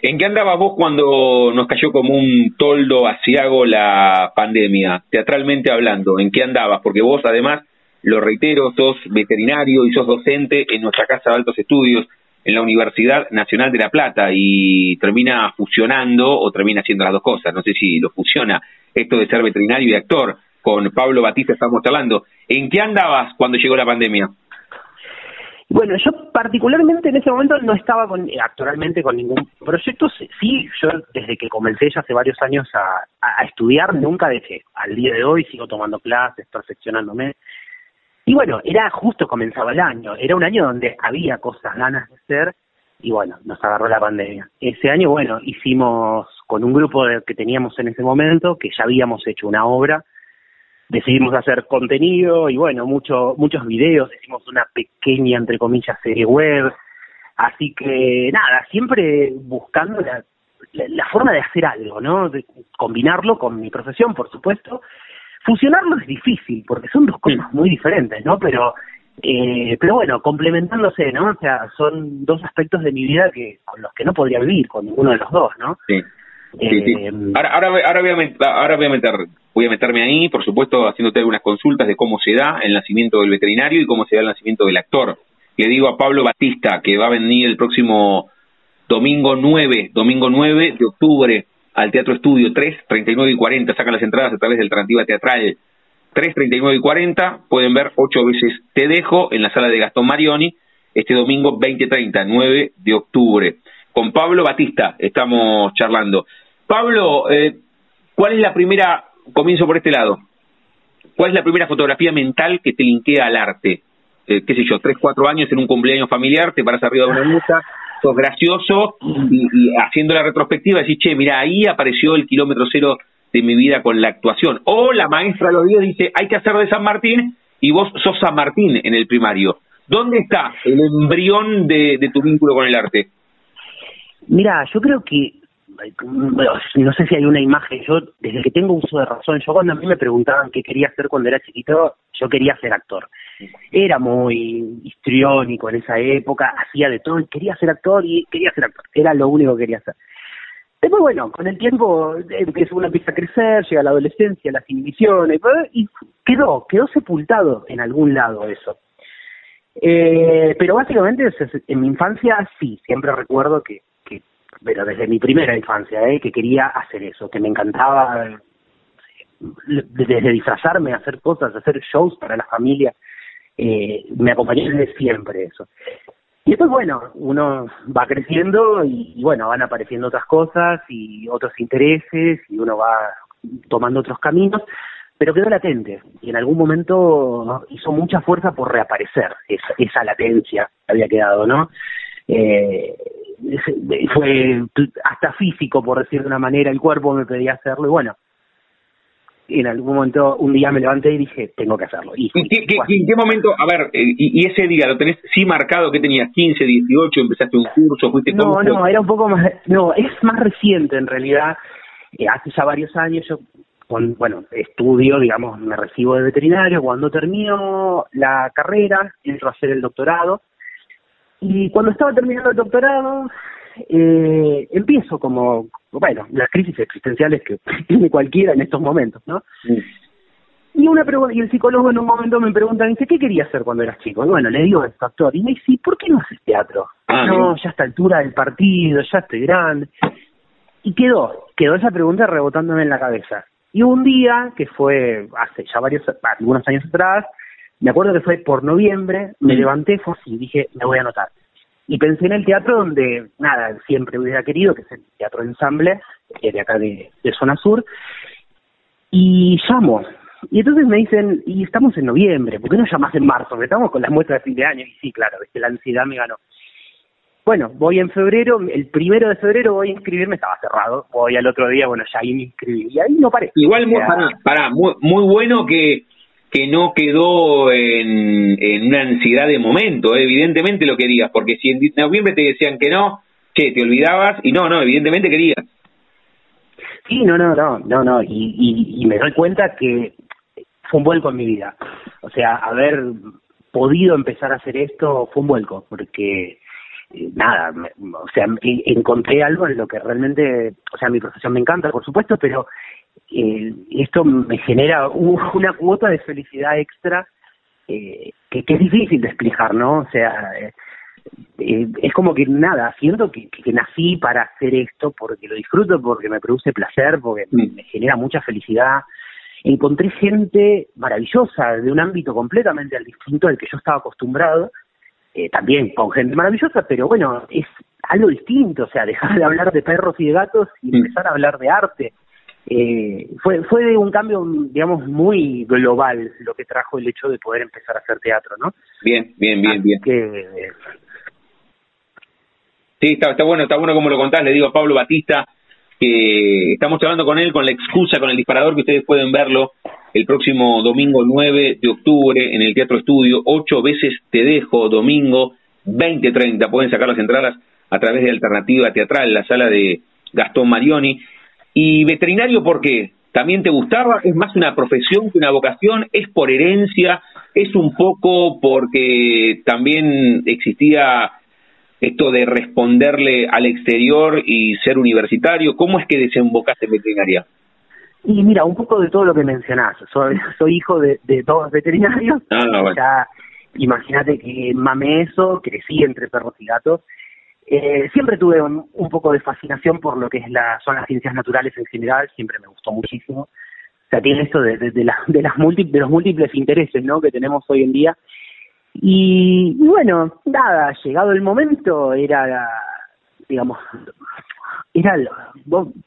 ¿En qué andabas vos cuando nos cayó como un toldo asiago la pandemia, teatralmente hablando? ¿En qué andabas? Porque vos, además, lo reitero, sos veterinario y sos docente en nuestra Casa de Altos Estudios, en la Universidad Nacional de La Plata, y termina fusionando o termina haciendo las dos cosas. No sé si lo fusiona esto de ser veterinario y actor. Con Pablo Batista estamos hablando. ¿En qué andabas cuando llegó la pandemia? Bueno, yo particularmente en ese momento no estaba con, actualmente con ningún proyecto. Sí, yo desde que comencé ya hace varios años a, a, estudiar, nunca dejé. Al día de hoy sigo tomando clases, perfeccionándome. Y bueno, era justo comenzaba el año. Era un año donde había cosas, ganas de hacer. Y bueno, nos agarró la pandemia. Ese año, bueno, hicimos con un grupo que teníamos en ese momento, que ya habíamos hecho una obra, decidimos hacer contenido y bueno, mucho, muchos videos, hicimos una pequeña, entre comillas, serie web, Así que nada, siempre buscando la, la, forma de hacer algo, ¿no? De combinarlo con mi profesión, por supuesto. Fusionarlo es difícil, porque son dos cosas muy diferentes, ¿no? Pero, eh, pero bueno, complementándose, ¿no? O sea, son dos aspectos de mi vida que con los que no podría vivir, con ninguno de los dos, ¿no? Sí. Eh, ahora, ahora, ahora, voy a, ahora voy a meter, voy a meterme ahí, por supuesto, haciéndote algunas consultas de cómo se da el nacimiento del veterinario y cómo se da el nacimiento del actor. Le digo a Pablo Batista que va a venir el próximo domingo 9, domingo 9 de octubre al Teatro Estudio 3, 39 y 40, sacan las entradas a través del Alternativa Teatral 3, 39 y 40, pueden ver ocho veces Te Dejo en la sala de Gastón Marioni, este domingo 20, 30, 9 de octubre. Con Pablo Batista estamos charlando. Pablo, eh, ¿cuál es la primera, comienzo por este lado, cuál es la primera fotografía mental que te linkea al arte? Eh, qué sé yo, tres, cuatro años en un cumpleaños familiar, te paras arriba de una mesa, sos gracioso y, haciendo la retrospectiva decís, che, mira, ahí apareció el kilómetro cero de mi vida con la actuación. O la maestra de los días dice, hay que hacer de San Martín y vos sos San Martín en el primario. ¿Dónde está el embrión de, de tu vínculo con el arte? Mira, yo creo que no sé si hay una imagen, yo desde que tengo uso de razón, yo cuando a mí me preguntaban qué quería hacer cuando era chiquito, yo quería ser actor. Era muy histriónico en esa época, hacía de todo, quería ser actor y quería ser actor, era lo único que quería hacer. Después, bueno, con el tiempo uno empieza a crecer, llega la adolescencia, las inhibiciones, y quedó, quedó sepultado en algún lado eso. Eh, pero básicamente en mi infancia sí, siempre recuerdo que pero desde mi primera infancia, ¿eh? que quería hacer eso, que me encantaba desde disfrazarme, hacer cosas, hacer shows para la familia, eh, me acompañó desde siempre eso. Y después, bueno, uno va creciendo y, bueno, van apareciendo otras cosas y otros intereses y uno va tomando otros caminos, pero quedó latente y en algún momento hizo mucha fuerza por reaparecer esa, esa latencia que había quedado, ¿no? Eh, fue hasta físico, por decir de una manera, el cuerpo me pedía hacerlo y bueno, en algún momento, un día me levanté y dije, tengo que hacerlo. ¿Y, qué, en qué momento, a ver, eh, y, ese día lo tenés sí marcado que tenías 15, 18, empezaste un curso, fuiste No, no, era un poco más, no, es más reciente en realidad, eh, hace ya varios años yo, bueno, estudio, digamos, me recibo de veterinario, cuando termino la carrera, entro a hacer el doctorado, y cuando estaba terminando el doctorado, eh, empiezo como, bueno, las crisis existenciales que tiene cualquiera en estos momentos, ¿no? Y una y el psicólogo en un momento me pregunta, dice, ¿qué quería hacer cuando eras chico? Y bueno, le digo esto, actor. Y me dice, ¿por qué no haces teatro? Ah, no, ya a esta altura del partido, ya estoy grande. Y quedó, quedó esa pregunta rebotándome en la cabeza. Y un día, que fue hace ya varios, algunos años atrás, me acuerdo que fue por noviembre, me levanté, fue así, dije, me voy a anotar. Y pensé en el teatro donde, nada, siempre hubiera querido, que es el Teatro Ensamble, de acá de, Zona Sur, y llamo. Y entonces me dicen, y estamos en noviembre, ¿por qué no llamas en marzo? Porque estamos con las muestras de fin de año. Y sí, claro, que la ansiedad me ganó. Bueno, voy en febrero, el primero de febrero voy a inscribirme, estaba cerrado, voy al otro día, bueno, ya ahí me inscribí, y ahí no paré. Igual, muy, muy, muy bueno que que no quedó en, en una ansiedad de momento, ¿eh? evidentemente lo querías, porque si en noviembre te decían que no, que te olvidabas, y no, no, evidentemente querías. Sí, no, no, no, no, no, y, y, me doy cuenta que fue un vuelco en mi vida. O sea, haber podido empezar a hacer esto fue un vuelco, porque eh, nada, o sea, encontré algo en lo que realmente, o sea, mi profesión me encanta, por supuesto, pero eh, esto me genera una cuota de felicidad extra eh, que, es difícil de explicar, ¿no? O sea, eh, eh, es como que nada, siento que, que, nací para hacer esto porque lo disfruto, porque me produce placer, porque mm. me, genera mucha felicidad. Encontré gente maravillosa de un ámbito completamente al distinto al que yo estaba acostumbrado, también con gente maravillosa, pero bueno, es algo distinto, o sea, dejar de hablar de perros y de gatos y mm. empezar a hablar de arte eh, fue fue un cambio digamos muy global lo que trajo el hecho de poder empezar a hacer teatro no bien bien bien bien que, sí está, está bueno está bueno como lo contás le digo a Pablo Batista que estamos hablando con él con la excusa con el disparador que ustedes pueden verlo el próximo domingo 9 de octubre en el Teatro Estudio ocho veces te dejo domingo 20.30. Pueden sacar las entradas a través de Alternativa Teatral, la sala de Gastón Marioni. ¿Y veterinario por qué? ¿También te gustaba? ¿Es más una profesión que una vocación? ¿Es por herencia? ¿Es un poco porque también existía esto de responderle al exterior y ser universitario? ¿Cómo es que desembocaste en veterinaria? Y mira, un poco de todo lo que mencionás. Soy, soy hijo de, de dos veterinarios. Ah, imagínate que mamé eso, crecí entre perros y gatos. Eh, siempre tuve un, poco de fascinación por lo que es la, son las ciencias naturales en general, siempre me gustó muchísimo. O sea, tiene esto de, de, de, de, las múltiples, de los múltiples intereses ¿no? que tenemos hoy en día. Y, bueno, nada, llegado el momento, era, digamos, era,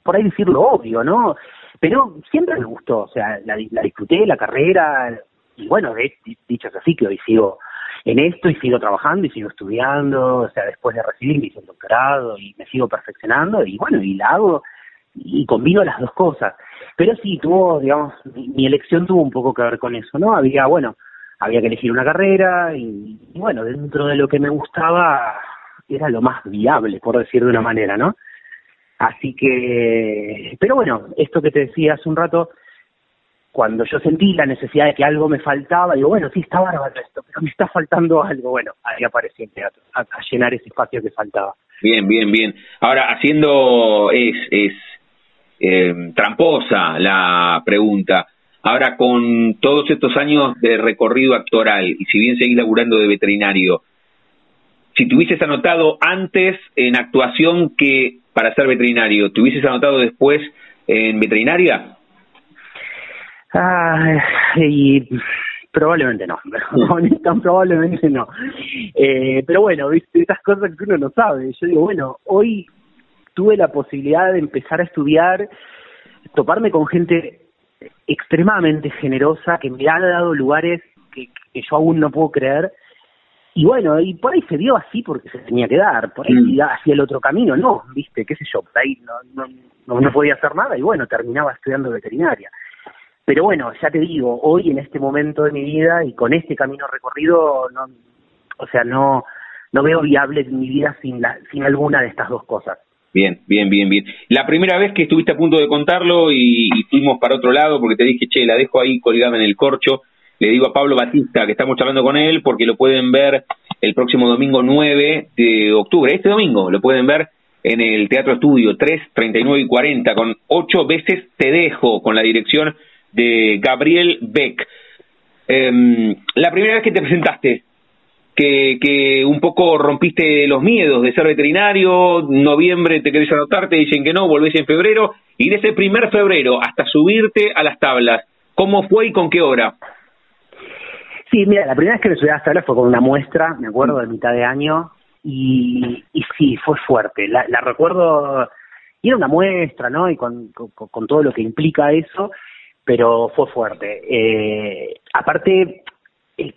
por ahí decirlo obvio, ¿no? Pero siempre me gustó, o sea, la disfruté, la carrera, y bueno, de, dicho así, que hoy sigo en esto y sigo trabajando y sigo estudiando, o sea, después de recibir hice un doctorado y me sigo perfeccionando y bueno, y la hago y combino las dos cosas. Pero sí, tuvo, digamos, mi, elección tuvo un poco que ver con eso, ¿no? Había, bueno, había que elegir una carrera y, bueno, dentro de lo que me gustaba era lo más viable, por decir de una manera, ¿no? Así que, pero bueno, esto que te decía hace un rato, cuando yo sentí la necesidad de que algo me faltaba, digo, bueno, sí, está bárbaro esto, pero me está faltando algo. Bueno, ahí aparecí el teatro, a, llenar ese espacio que faltaba. Bien, bien, bien. Ahora, haciendo, es, es eh, tramposa la pregunta. Ahora, con todos estos años de recorrido actoral, y si bien seguís laburando de veterinario, si te hubieses anotado antes en actuación que para ser veterinario, ¿te hubieses anotado después en veterinaria? Ah, y probablemente no, tan probablemente no. Eh, pero bueno, viste, estas cosas que uno no sabe. Yo digo, bueno, hoy tuve la posibilidad de empezar a estudiar, toparme con gente extremadamente generosa que me ha dado lugares que, yo aún no puedo creer. Y bueno, y por ahí se dio así porque se tenía que dar, por ahí mm. hacia el otro camino, no, viste, qué sé yo, por ahí no, no, no podía hacer nada y bueno, terminaba estudiando veterinaria. Pero bueno, ya te digo, hoy en este momento de mi vida y con este camino recorrido, no, o sea, no, no veo viable mi vida sin, la, sin alguna de estas dos cosas. Bien, bien, bien, bien. La primera vez que estuviste a punto de contarlo y, fuimos para otro lado porque te dije, che, la dejo ahí colgada en el corcho, le digo a Pablo Batista que estamos charlando con él porque lo pueden ver el próximo domingo 9 de octubre, este domingo, lo pueden ver en el Teatro Estudio 3, 39 y 40 con ocho veces te dejo con la dirección de Gabriel Beck. Em, la primera vez que te presentaste, que, que un poco rompiste los miedos de ser veterinario, noviembre te querés anotar, te dicen que no, volvés en febrero, y de ese primer febrero hasta subirte a las tablas, ¿cómo fue y con qué hora? Sí, mira, la primera vez que me subí a las tablas fue con una muestra, me acuerdo, de mitad de año, y, y sí, fue fuerte. La, la recuerdo, y era una muestra, ¿no? Y con, con todo lo que implica eso, pero fue fuerte. Eh, aparte, eh,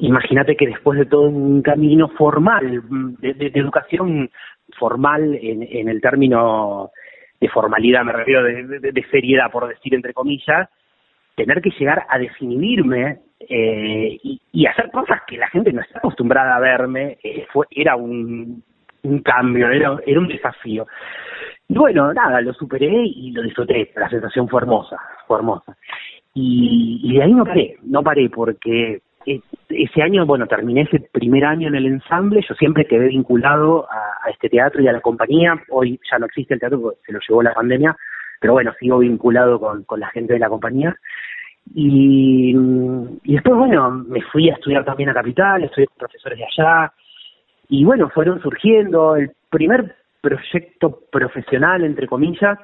imagínate que después de todo un camino formal, de, educación formal en, el término de formalidad, me refiero de, seriedad, por decir entre comillas, tener que llegar a definirme eh, y, hacer cosas que la gente no está acostumbrada a verme, fue, era un, un cambio, era, era un desafío. Y bueno, nada, lo superé y lo disfruté, la sensación fue hermosa, fue hermosa. Y, y de ahí no paré, no paré porque ese año, bueno, terminé ese primer año en el ensamble, yo siempre quedé vinculado a, este teatro y a la compañía, hoy ya no existe el teatro porque se lo llevó la pandemia, pero bueno, sigo vinculado con, con la gente de la compañía. Y, y después, bueno, me fui a estudiar también a Capital, estudié con profesores de allá, y bueno, fueron surgiendo, el primer proyecto profesional, entre comillas,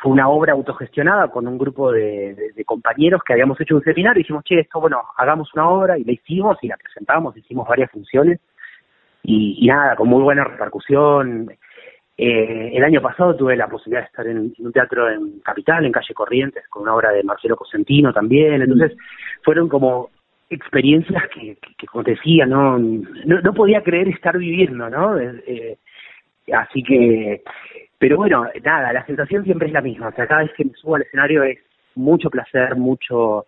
fue una obra autogestionada con un grupo de, compañeros que habíamos hecho un seminario y dijimos, che, esto, bueno, hagamos una obra y la hicimos y la presentamos, hicimos varias funciones y, nada, con muy buena repercusión. Eh, el año pasado tuve la posibilidad de estar en, un teatro en Capital, en Calle Corrientes, con una obra de Marcelo Cosentino también, entonces fueron como experiencias que, como te decía, no, no, podía creer estar viviendo, ¿no? Eh, Así que, pero bueno, nada, la sensación siempre es la misma. O sea, cada vez que me subo al escenario es mucho placer, mucho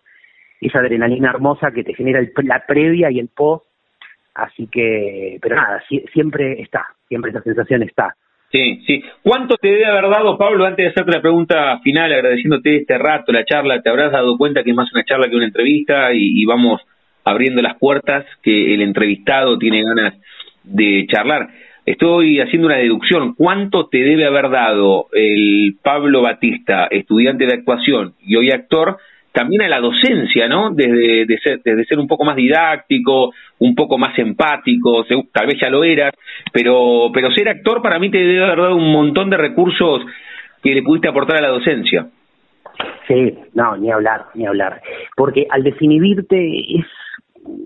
esa adrenalina hermosa que te genera la previa y el post. Así que, pero nada, siempre está, siempre esa sensación está. Sí, sí. ¿Cuánto te debe haber dado, Pablo, antes de hacerte la pregunta final, agradeciéndote este rato, la charla? ¿Te habrás dado cuenta que es más una charla que una entrevista y, y vamos abriendo las puertas que el entrevistado tiene ganas de charlar? Estoy haciendo una deducción. ¿Cuánto te debe haber dado el Pablo Batista, estudiante de actuación y hoy actor, también a la docencia, ¿no? Desde, ser, desde ser un poco más didáctico, un poco más empático, tal vez ya lo eras, pero, pero ser actor para mí te debe haber dado un montón de recursos que le pudiste aportar a la docencia. Sí, no, ni hablar, ni hablar. Porque al desinhibirte es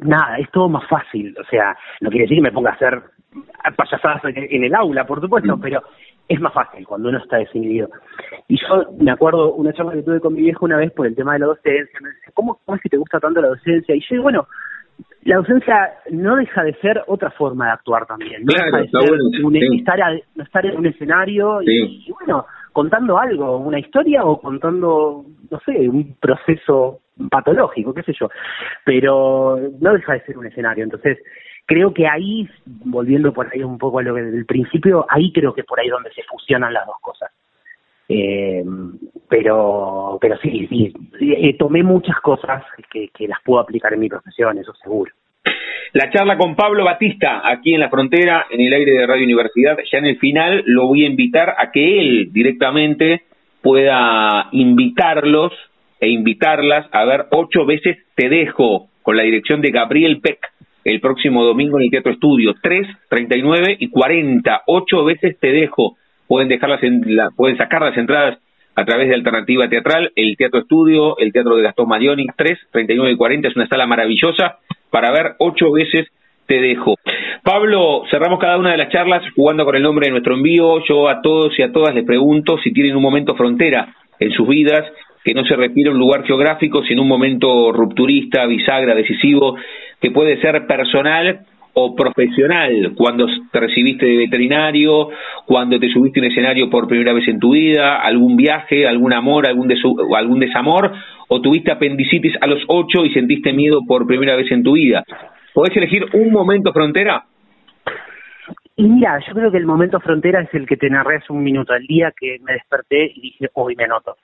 nada, es todo más fácil. O sea, no quiere decir que me ponga a hacer payasadas en el aula, por supuesto, mm. pero es más fácil cuando uno está desinhibido. Y yo me acuerdo una charla que tuve con mi viejo una vez por el tema de la docencia, me dice, ¿cómo, es que te gusta tanto la docencia? Y yo digo, bueno, la docencia no deja de ser otra forma de actuar también, no deja de ser estar, en un escenario y, bueno, contando algo, una historia o contando, no sé, un proceso patológico, qué sé yo, pero no deja de ser un escenario, entonces creo que ahí, volviendo por ahí un poco a lo que del principio, ahí creo que por ahí donde se fusionan las dos cosas. Eh, pero pero sí, sí, eh, tomé muchas cosas que, que las puedo aplicar en mi profesión, eso seguro. La charla con Pablo Batista, aquí en la frontera, en el aire de Radio Universidad, ya en el final lo voy a invitar a que él directamente pueda invitarlos e invitarlas a ver ocho veces Te Dejo, con la dirección de Gabriel Peck el próximo domingo en el Teatro Estudio. 3, 39 y 40. Ocho veces te dejo. Pueden, dejarlas en la, pueden sacar las entradas a través de Alternativa Teatral, el Teatro Estudio, el Teatro de Gastón Marioni. 3, 39 y 40 es una sala maravillosa para ver ocho veces te dejo. Pablo, cerramos cada una de las charlas jugando con el nombre de nuestro envío. Yo a todos y a todas les pregunto si tienen un momento frontera en sus vidas que no se refiere a un lugar geográfico, sino un momento rupturista, bisagra, decisivo, que puede ser personal o profesional, cuando te recibiste de veterinario, cuando te subiste a un escenario por primera vez en tu vida, algún viaje, algún amor, algún, algún desamor, o tuviste apendicitis a los ocho y sentiste miedo por primera vez en tu vida. ¿Podés elegir un momento frontera? Y mira, yo creo que el momento frontera es el que te narré hace un minuto al día que me desperté y dije, hoy me anoto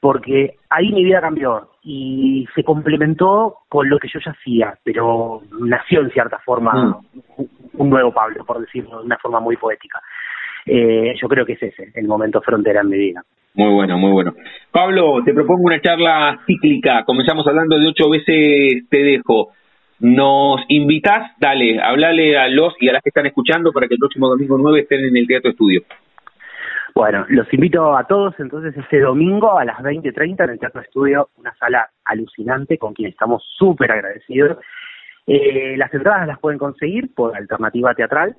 porque ahí mi vida cambió y se complementó con lo que yo ya hacía, pero nació en cierta forma mm. un nuevo Pablo, por decirlo de una forma muy poética. Eh, yo creo que es ese, el momento frontera en mi vida. Muy bueno, muy bueno. Pablo, te propongo una charla cíclica. Comenzamos hablando de ocho veces te dejo. ¿Nos invitas? Dale, hablale a los y a las que están escuchando para que el próximo domingo 9 estén en el Teatro Estudio. Bueno, los invito a todos entonces este domingo a las 20.30 en el Teatro Estudio, una sala alucinante con quien estamos súper agradecidos. Eh, las entradas las pueden conseguir por Alternativa Teatral.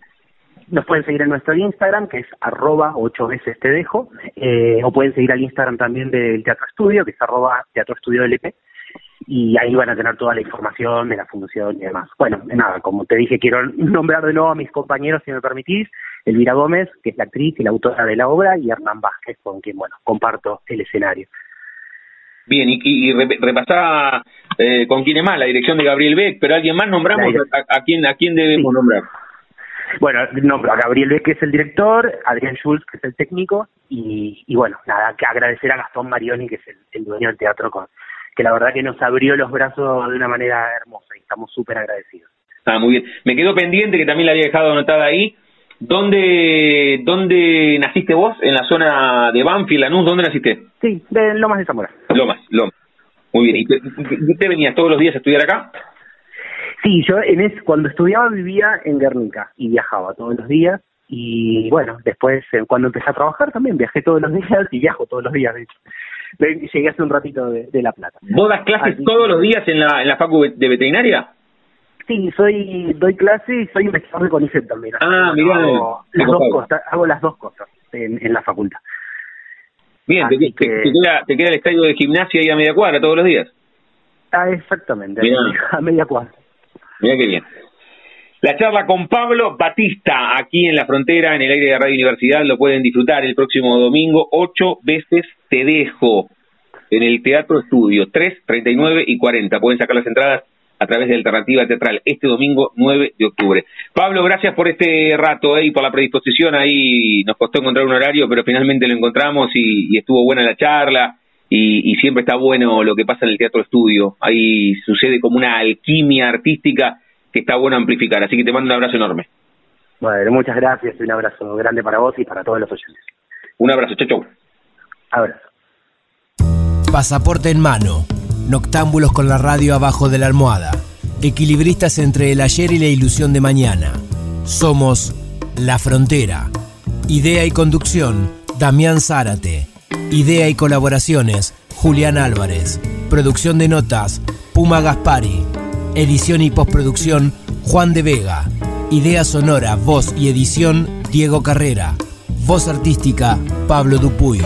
Nos pueden seguir en nuestro Instagram, que es arroba ocho veces te dejo, eh, o pueden seguir al Instagram también del Teatro Estudio, que es arroba Teatro Estudio LP y ahí van a tener toda la información de la función y demás. Bueno, nada, como te dije, quiero nombrar de nuevo a mis compañeros, si me permitís, Elvira Gómez, que es la actriz y la autora de la obra, y Hernán Vázquez, con quien, bueno, comparto el escenario. Bien, y, y repasá eh, con quién es más, la dirección de Gabriel Beck, pero alguien más nombramos, a, quién, a quién debemos nombrar? Bueno, nombro a Gabriel Beck, que es el director, Adrián Schulz, que es el técnico, y, y bueno, nada, que agradecer a Gastón Marioni, que es el dueño del teatro, con, que la verdad que nos abrió los brazos de una manera hermosa y estamos súper agradecidos. Ah, muy bien. Me quedó pendiente, que también la había dejado anotada ahí. ¿Dónde, ¿Dónde naciste vos? ¿En la zona de Banfield, Lanús? ¿Dónde naciste? Sí, de Lomas de Zamora. Lomas, Lomas. Muy bien. ¿Y te, venías todos los días a estudiar acá? Sí, yo en es, cuando estudiaba vivía en Guernica y viajaba todos los días. Y bueno, después eh, cuando empecé a trabajar también viajé todos los días y viajo todos los días, de hecho llegué hace un ratito de, La Plata. ¿Vos das clases todos los días en la, en la facu de veterinaria? Sí, soy doy clases y soy investigador de CONICET también. Ah, mira. Hago, las dos cosas, hago las dos cosas en, en la facultad. Bien, te, queda, te queda el estadio de gimnasia ahí a media cuadra todos los días. Ah, exactamente, a media cuadra. Mira qué bien. La charla con Pablo Batista, aquí en la frontera, en el aire de Radio Universidad, lo pueden disfrutar el próximo domingo, ocho veces te dejo, en el Teatro Estudio, 3, 39 y 40. Pueden sacar las entradas a través de Alternativa Teatral este domingo 9 de octubre. Pablo, gracias por este rato eh, y por la predisposición. Ahí nos costó encontrar un horario, pero finalmente lo encontramos y, estuvo buena la charla. Y, siempre está bueno lo que pasa en el teatro estudio. Ahí sucede como una alquimia artística que está bueno amplificar. Así que te mando un abrazo enorme. Bueno, muchas gracias y un abrazo grande para vos y para todos los oyentes. Un abrazo, chau, chau. Abrazo. Pasaporte en mano. Noctámbulos con la radio abajo de la almohada. Equilibristas entre el ayer y la ilusión de mañana. Somos La Frontera. Idea y conducción, Damián Zárate. Idea y colaboraciones, Julián Álvarez. Producción de notas, Puma Gaspari. Edición y postproducción, Juan de Vega. Idea sonora, voz y edición, Diego Carrera. Voz artística, Pablo Dupuy.